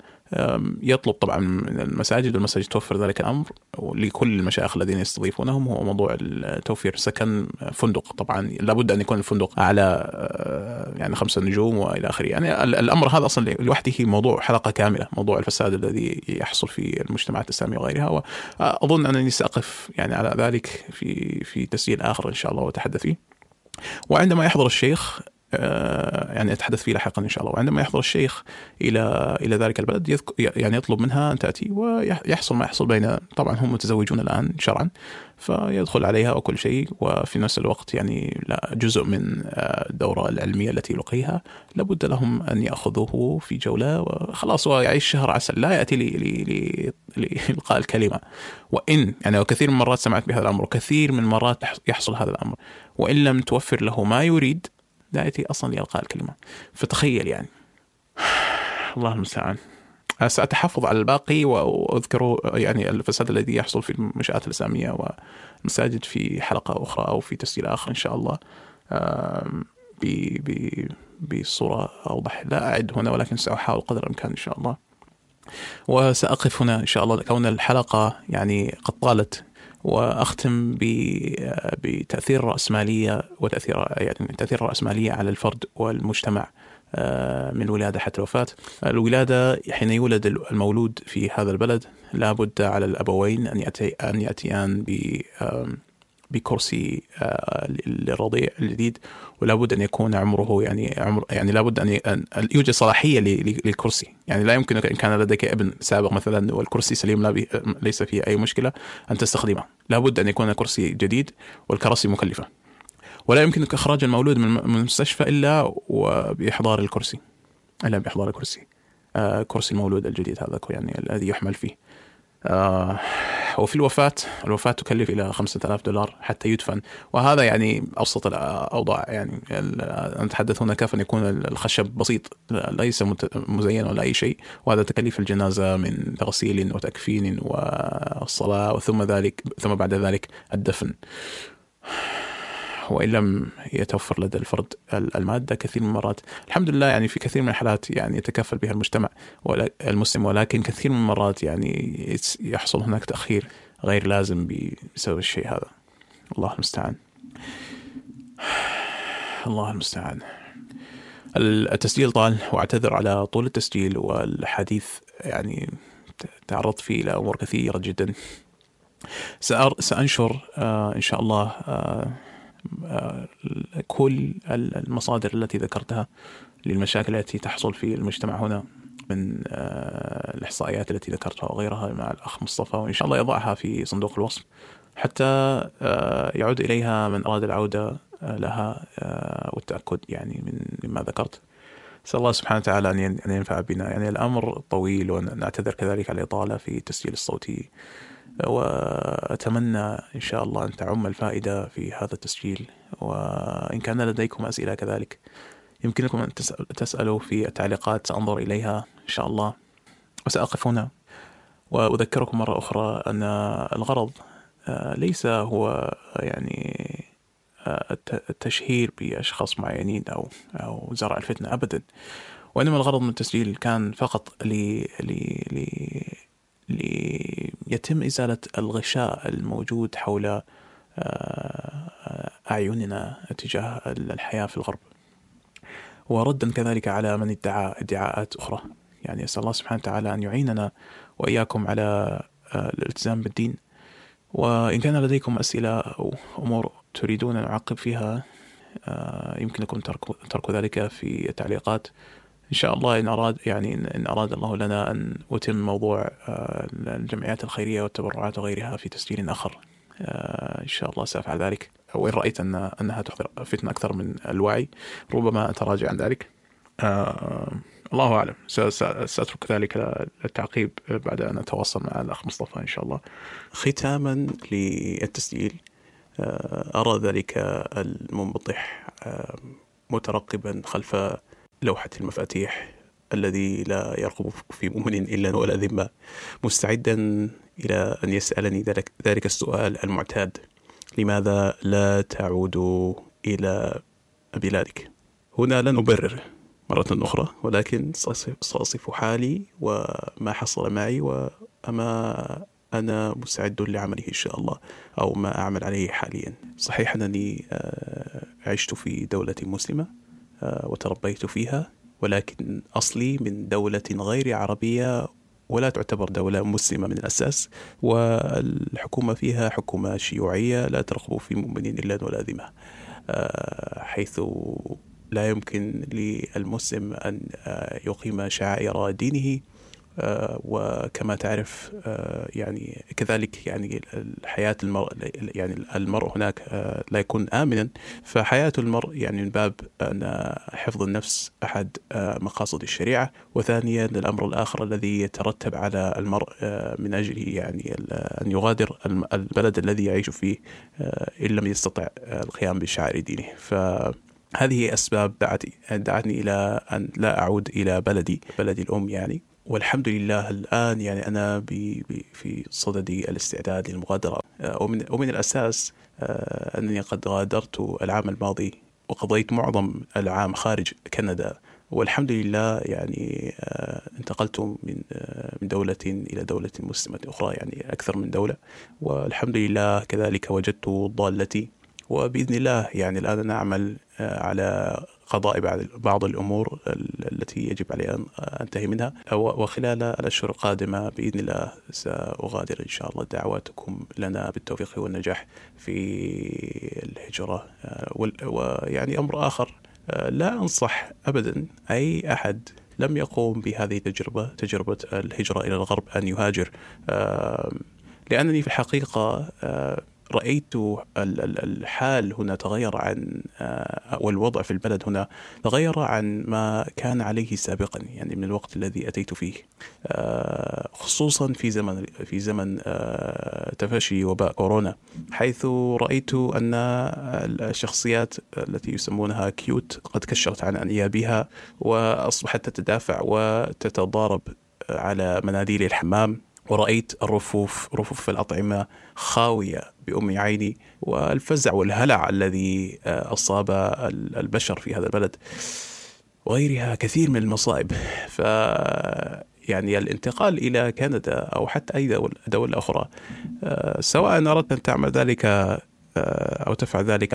يطلب طبعا من المساجد والمساجد توفر ذلك الأمر لكل المشايخ الذين يستضيفونهم هو موضوع توفير سكن فندق طبعا لابد أن يكون الفندق على آه، يعني خمسة نجوم وإلى آخره. يعني الأمر هذا أصلا لوحده موضوع حلقة كاملة موضوع الفساد الذي يحصل في المجتمعات الإسلامية وغيرها. وأظن أنني سأقف يعني على ذلك في في تسجيل آخر إن شاء الله وأتحدث فيه. وعندما يحضر الشيخ يعني أتحدث فيه لاحقا إن شاء الله. وعندما يحضر الشيخ إلى إلى ذلك البلد يعني يطلب منها أن تأتي ويحصل ما يحصل بين طبعا هم متزوجون الآن شرعا فيدخل عليها وكل شيء وفي نفس الوقت يعني لا جزء من آه، الدورة العلمية التي يلقيها لابد لهم أن يأخذوه في جولة وخلاص هو يعيش شهر عسل. لا يأتي لإلقاء الكلمة. وإن يعني وكثير من المرات سمعت بهذا الأمر وكثير من المرات يحصل هذا الأمر. وإن لم توفر له ما يريد لا يأتي أصلا لإلقاء الكلمة. فتخيل يعني. الله المستعان. سأتحفظ على الباقي وأذكر يعني الفساد الذي يحصل في المنشآت الإسلامية والمساجد في حلقة أخرى أو في تسجيل آخر إن شاء الله. بصورة أوضح. لا أعد هنا ولكن سأحاول قدر الإمكان إن شاء الله. وسأقف هنا إن شاء الله كون الحلقة يعني قد طالت وأختم بتأثير الراسماليه وتأثير يعني تأثير الراسماليه على الفرد والمجتمع آه، من الولاده حتى الوفاة. الولادة حين يولد المولود في هذا البلد لابد على الأبوين أن يأتي أن يأتيان ب بكرسي آه، للرضيع الجديد ولا بد أن يكون عمره يعني عمر يعني لابد أن يوجد صلاحية للكرسي. يعني لا يمكنك إن كان لديك ابن سابق مثلا والكرسي سليم لا بي ليس فيه أي مشكلة أن تستخدمه. لابد أن يكون كرسي جديد والكراسي مكلفة. ولا يمكنك إخراج المولود من المستشفى إلا وبإحضار الكرسي. إلا بإحضار الكرسي. آه كرسي المولود الجديد هذا يعني الذي يحمل فيه. آه وفي الوفاة الوفاة تكلف إلى خمسة آلاف دولار حتى يدفن. وهذا يعني أبسط الأوضاع. يعني نتحدث هنا كيف أن يكون الخشب بسيط ليس مزين ولا أي شيء. وهذا تكاليف الجنازة من تغسيل وتكفين والصلاة وثم ذلك ثم بعد ذلك الدفن. وإن لم يتوفر لدى الفرد المادة كثير من المرات. الحمد لله يعني في كثير من الحالات يعني يتكفل بها المجتمع المسلم ولكن كثير من المرات يعني يحصل هناك تأخير غير لازم بسبب الشيء هذا. الله المستعان. الله المستعان. التسجيل طال وأعتذر على طول التسجيل والحديث يعني تعرضت فيه إلى أمور كثيرة جدا. سأنشر إن شاء الله كل المصادر التي ذكرتها للمشاكل التي تحصل في المجتمع هنا من الإحصائيات التي ذكرتها وغيرها مع الأخ مصطفى وإن شاء الله يضعها في صندوق الوصف حتى يعود إليها من أراد العودة لها والتأكد يعني من مما ذكرت. نسأل الله سبحانه وتعالى أن ينفع بنا. يعني الأمر طويل ونعتذر كذلك على الإطالة في التسجيل الصوتي. وأتمنى إن شاء الله أن تعم الفائدة في هذا التسجيل وإن كان لديكم أسئلة كذلك يمكنكم أن تسألوا في التعليقات سأنظر إليها إن شاء الله. وسأقف هنا وأذكركم مرة أخرى أن الغرض ليس هو يعني التشهير بأشخاص معينين أو أو زرع الفتنة أبدا وإنما الغرض من التسجيل كان فقط ل ليتم إزالة الغشاء الموجود حول أعيننا تجاه الحياة في الغرب. وردا كذلك على من ادعى ادعاءات أخرى. يعني أسأل الله سبحانه وتعالى أن يعيننا وإياكم على الالتزام بالدين. وإن كان لديكم أسئلة أو أمور تريدون أن أعقب فيها يمكنكم ترك ذلك في التعليقات. إن شاء الله إن أراد يعني إن أراد الله لنا أن أتم موضوع الجمعيات الخيرية والتبرعات وغيرها في تسجيل آخر. إن شاء الله سأفعل ذلك. وإن رأيت أن أنها تحضر فتنة أكثر من الوعي ربما أتراجع عن ذلك. الله أعلم. سأترك ذلك للتعقيب بعد أن أتواصل مع الأخ مصطفى إن شاء الله. ختاما للتسجيل أرى ذلك المنبطح مترقبا خلف لوحة المفاتيح الذي لا يرقب في مؤمن إلا ولا ذمة مستعدا إلى أن يسألني ذلك, ذلك السؤال المعتاد. لماذا لا تعود إلى بلادك هنا لن أبرر مرة أخرى ولكن سأصف حالي وما حصل معي وما أنا مستعد لعمله إن شاء الله أو ما أعمل عليه حاليا. صحيح أنني عشت في دولة مسلمة. وتربيت فيها ولكن أصلي من دولة غير عربية ولا تعتبر دولة مسلمة من الأساس والحكومة فيها حكومة شيوعية لا ترغب في مؤمنين إلا ولا ذمة حيث لا يمكن للمسلم أن يقيم شعائر دينه وكما تعرف يعني كذلك يعني الحياة المرء يعني المرء هناك لا يكون آمنا. فحياة المرء يعني من باب أن حفظ النفس أحد مقاصد الشريعة. وثانيا الأمر الآخر الذي يترتب على المرء من أجله يعني أن يغادر البلد الذي يعيش فيه إن لم يستطع القيام بشعائر دينه. ف هذه أسباب دعتني إلى أن لا أعود إلى بلدي بلدي الأم يعني. والحمد لله الآن يعني أنا في صدد الاستعداد للمغادرة. ومن, ومن الأساس أنني قد غادرت العام الماضي وقضيت معظم العام خارج كندا. والحمد لله يعني انتقلت من من دولة إلى دولة مسلمة أخرى يعني أكثر من دولة. والحمد لله كذلك وجدت ضالتي. وبإذن الله يعني الآن نعمل على قضاء بعض الأمور التي يجب علي أن أنتهي منها. وخلال الاشهر القادمة بإذن الله سأغادر إن شاء الله دعواتكم لنا بالتوفيق والنجاح في الهجرة. ويعني أمر آخر لا أنصح ابدا أي أحد لم يقوم بهذه التجربة تجربة الهجرة إلى الغرب أن يهاجر. لأنني في الحقيقة رأيت الحال هنا تغير عن والوضع في البلد هنا تغير عن ما كان عليه سابقا يعني من الوقت الذي أتيت فيه خصوصا في زمن في زمن تفشي وباء كورونا حيث رأيت أن الشخصيات التي يسمونها كيوت قد كشرت عن أنيابها وأصبحت تتدافع وتتضارب على مناديل الحمام. ورأيت الرفوف رفوف الأطعمة خاوية بأم عيني والفزع والهلع الذي أصاب البشر في هذا البلد وغيرها كثير من المصائب. ف يعني الانتقال إلى كندا أو حتى أي دولة, أخرى سواء أردت أن تعمل ذلك أو تفعل ذلك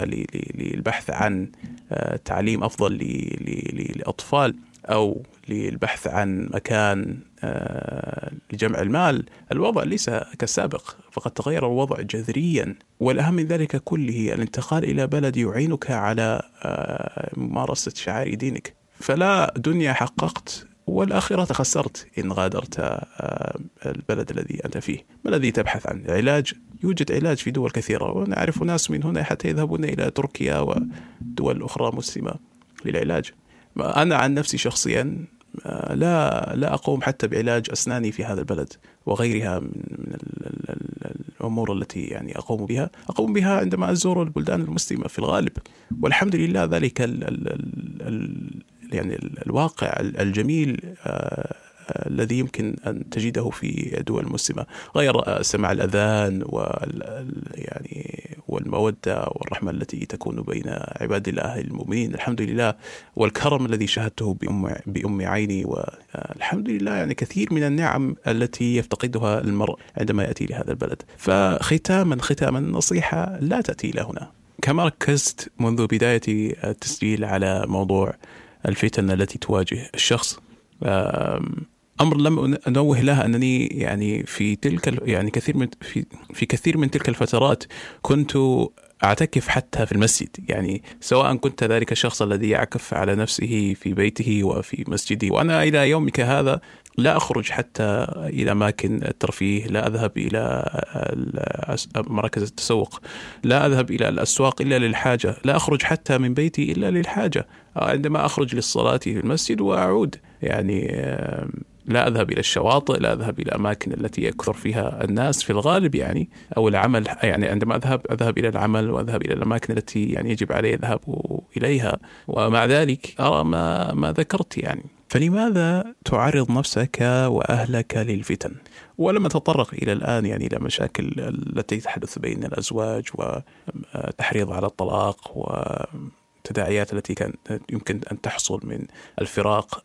للبحث عن تعليم أفضل للأطفال أو للبحث عن مكان لجمع المال الوضع ليس كالسابق فقد تغير الوضع جذريا. والأهم من ذلك كله الانتقال إلى بلد يعينك على ممارسة شعائر دينك. فلا دنيا حققت والآخرة خسرت إن غادرت البلد الذي أنت فيه. ما الذي تبحث عنه علاج؟ يوجد علاج في دول كثيرة ونعرف ناس من هنا حتى يذهبون إلى تركيا ودول أخرى مسلمة للعلاج. أنا عن نفسي شخصيا لا لا أقوم حتى بعلاج أسناني في هذا البلد وغيرها من, من الأمور التي يعني أقوم بها. أقوم بها عندما أزور البلدان المسلمة في الغالب. والحمد لله ذلك ال ال ال يعني الواقع الجميل الذي يمكن أن تجده في دول مسلمه غير سماع الأذان وال يعني والمودة والرحمة التي تكون بين عباد الله المؤمنين. الحمد لله والكرم الذي شاهدته بام بأم عيني والحمد لله يعني كثير من النعم التي يفتقدها المرء عندما يأتي لهذا البلد. فختاما ختاما نصيحة لا تأتي إلى هنا. كما ركزت منذ بداية التسجيل على موضوع الفتن التي تواجه الشخص أمر لم أنوه له أنني يعني في تلك يعني كثير من في في كثير من تلك الفترات كنت أعتكف حتى في المسجد. يعني سواء كنت ذلك الشخص الذي يعكف على نفسه في بيته وفي مسجده وأنا إلى يومك هذا لا أخرج حتى إلى اماكن الترفيه، لا أذهب إلى مراكز التسوق، لا أذهب إلى الأسواق إلا للحاجة، لا أخرج حتى من بيتي إلا للحاجة، عندما أخرج للصلاة في المسجد وأعود. يعني لا أذهب إلى الشواطئ، لا أذهب إلى الاماكن التي يكثر فيها الناس. في الغالب يعني أو العمل يعني عندما أذهب أذهب إلى العمل وأذهب إلى الأماكن التي يعني يجب علي الذهاب إليها. ومع ذلك أرى ما ما ذكرت يعني. فلماذا تعرض نفسك وأهلك للفتن؟ ولم اتطرق إلى الآن يعني إلى مشاكل التي تحدث بين الأزواج وتحريض على الطلاق والتداعيات التي كان يمكن أن تحصل من الفراق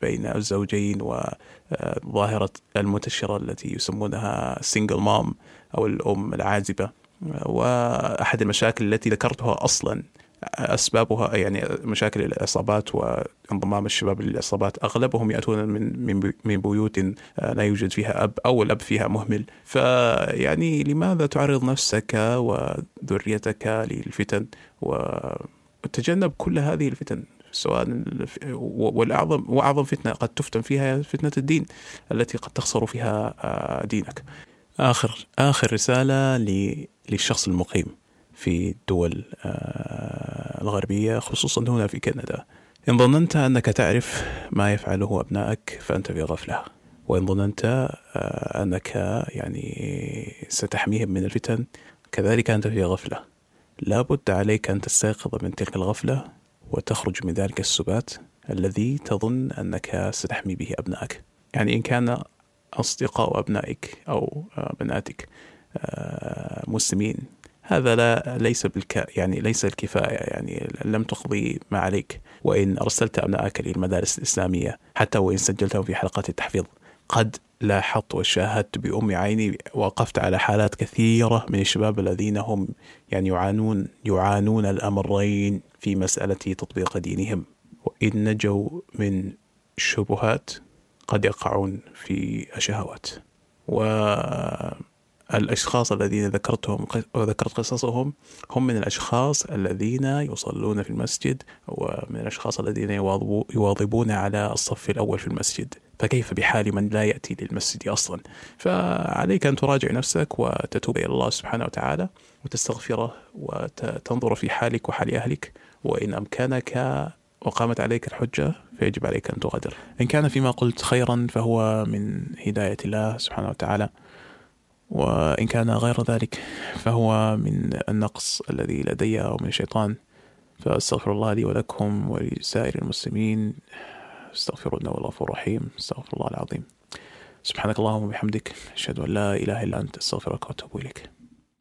بين الزوجين وظاهرة المنتشرة التي يسمونها سينجل مام أو الأم العازبة. وأحد المشاكل التي ذكرتها أصلا أسبابها يعني مشاكل الاصابات وانضمام الشباب للاصابات أغلبهم يأتون من من من بيوت لا يوجد فيها أب أو الأب فيها مهمل. فيعني لماذا تعرض نفسك وذريتك للفتن وتجنب كل هذه الفتن؟ سواء والاعظم وأعظم فتنة قد تفتن فيها فتنة الدين التي قد تخسر فيها دينك. آخر آخر رسالة للشخص المقيم في الدول الغربية خصوصا هنا في كندا. إن ظننت أنك تعرف ما يفعله أبنائك فأنت في غفلة. وإن ظننت أنك يعني ستحميهم من الفتن كذلك أنت في غفلة. لابد عليك أن تستيقظ من تلك الغفلة وتخرج من ذلك السبات الذي تظن أنك ستحمي به أبنائك. يعني إن كان أصدقاء أبنائك أو بناتك مسلمين هذا لا ليس بالك يعني ليس الكفاية يعني لم تقضي ما عليك وإن أرسلت أبنائك للمدارس الإسلامية حتى وإن سجلتهم في حلقات التحفيظ قد لاحظت وشاهدت بأم عيني وقفت على حالات كثيرة من الشباب الذين هم يعني يعانون يعانون الأمرين في مسألة تطبيق دينهم. وإن نجوا من الشبهات قد يقعون في الشهوات. والأشخاص الذين ذكرتهم وذكرت قصصهم هم من الأشخاص الذين يصلون في المسجد ومن الأشخاص الذين يواظبون على الصف الأول في المسجد. فكيف بحال من لا يأتي للمسجد أصلا؟ فعليك أن تراجع نفسك وتتوب إلى الله سبحانه وتعالى وتستغفره وتنظر في حالك وحال أهلك. وإن أمكنك وقامت عليك الحجة فيجب عليك أن تغادر. إن كان فيما قلت خيرا فهو من هداية الله سبحانه وتعالى وإن كان غير ذلك فهو من النقص الذي لدي أو من الشيطان. فأستغفر الله لي ولكم ولسائر المسلمين. استغفروا إنه الغفور الرحيم. أستغفر الله العظيم. سبحانك اللهم وبحمدك أشهد أن لا إله إلا أنت أستغفرك وأتوب إليك.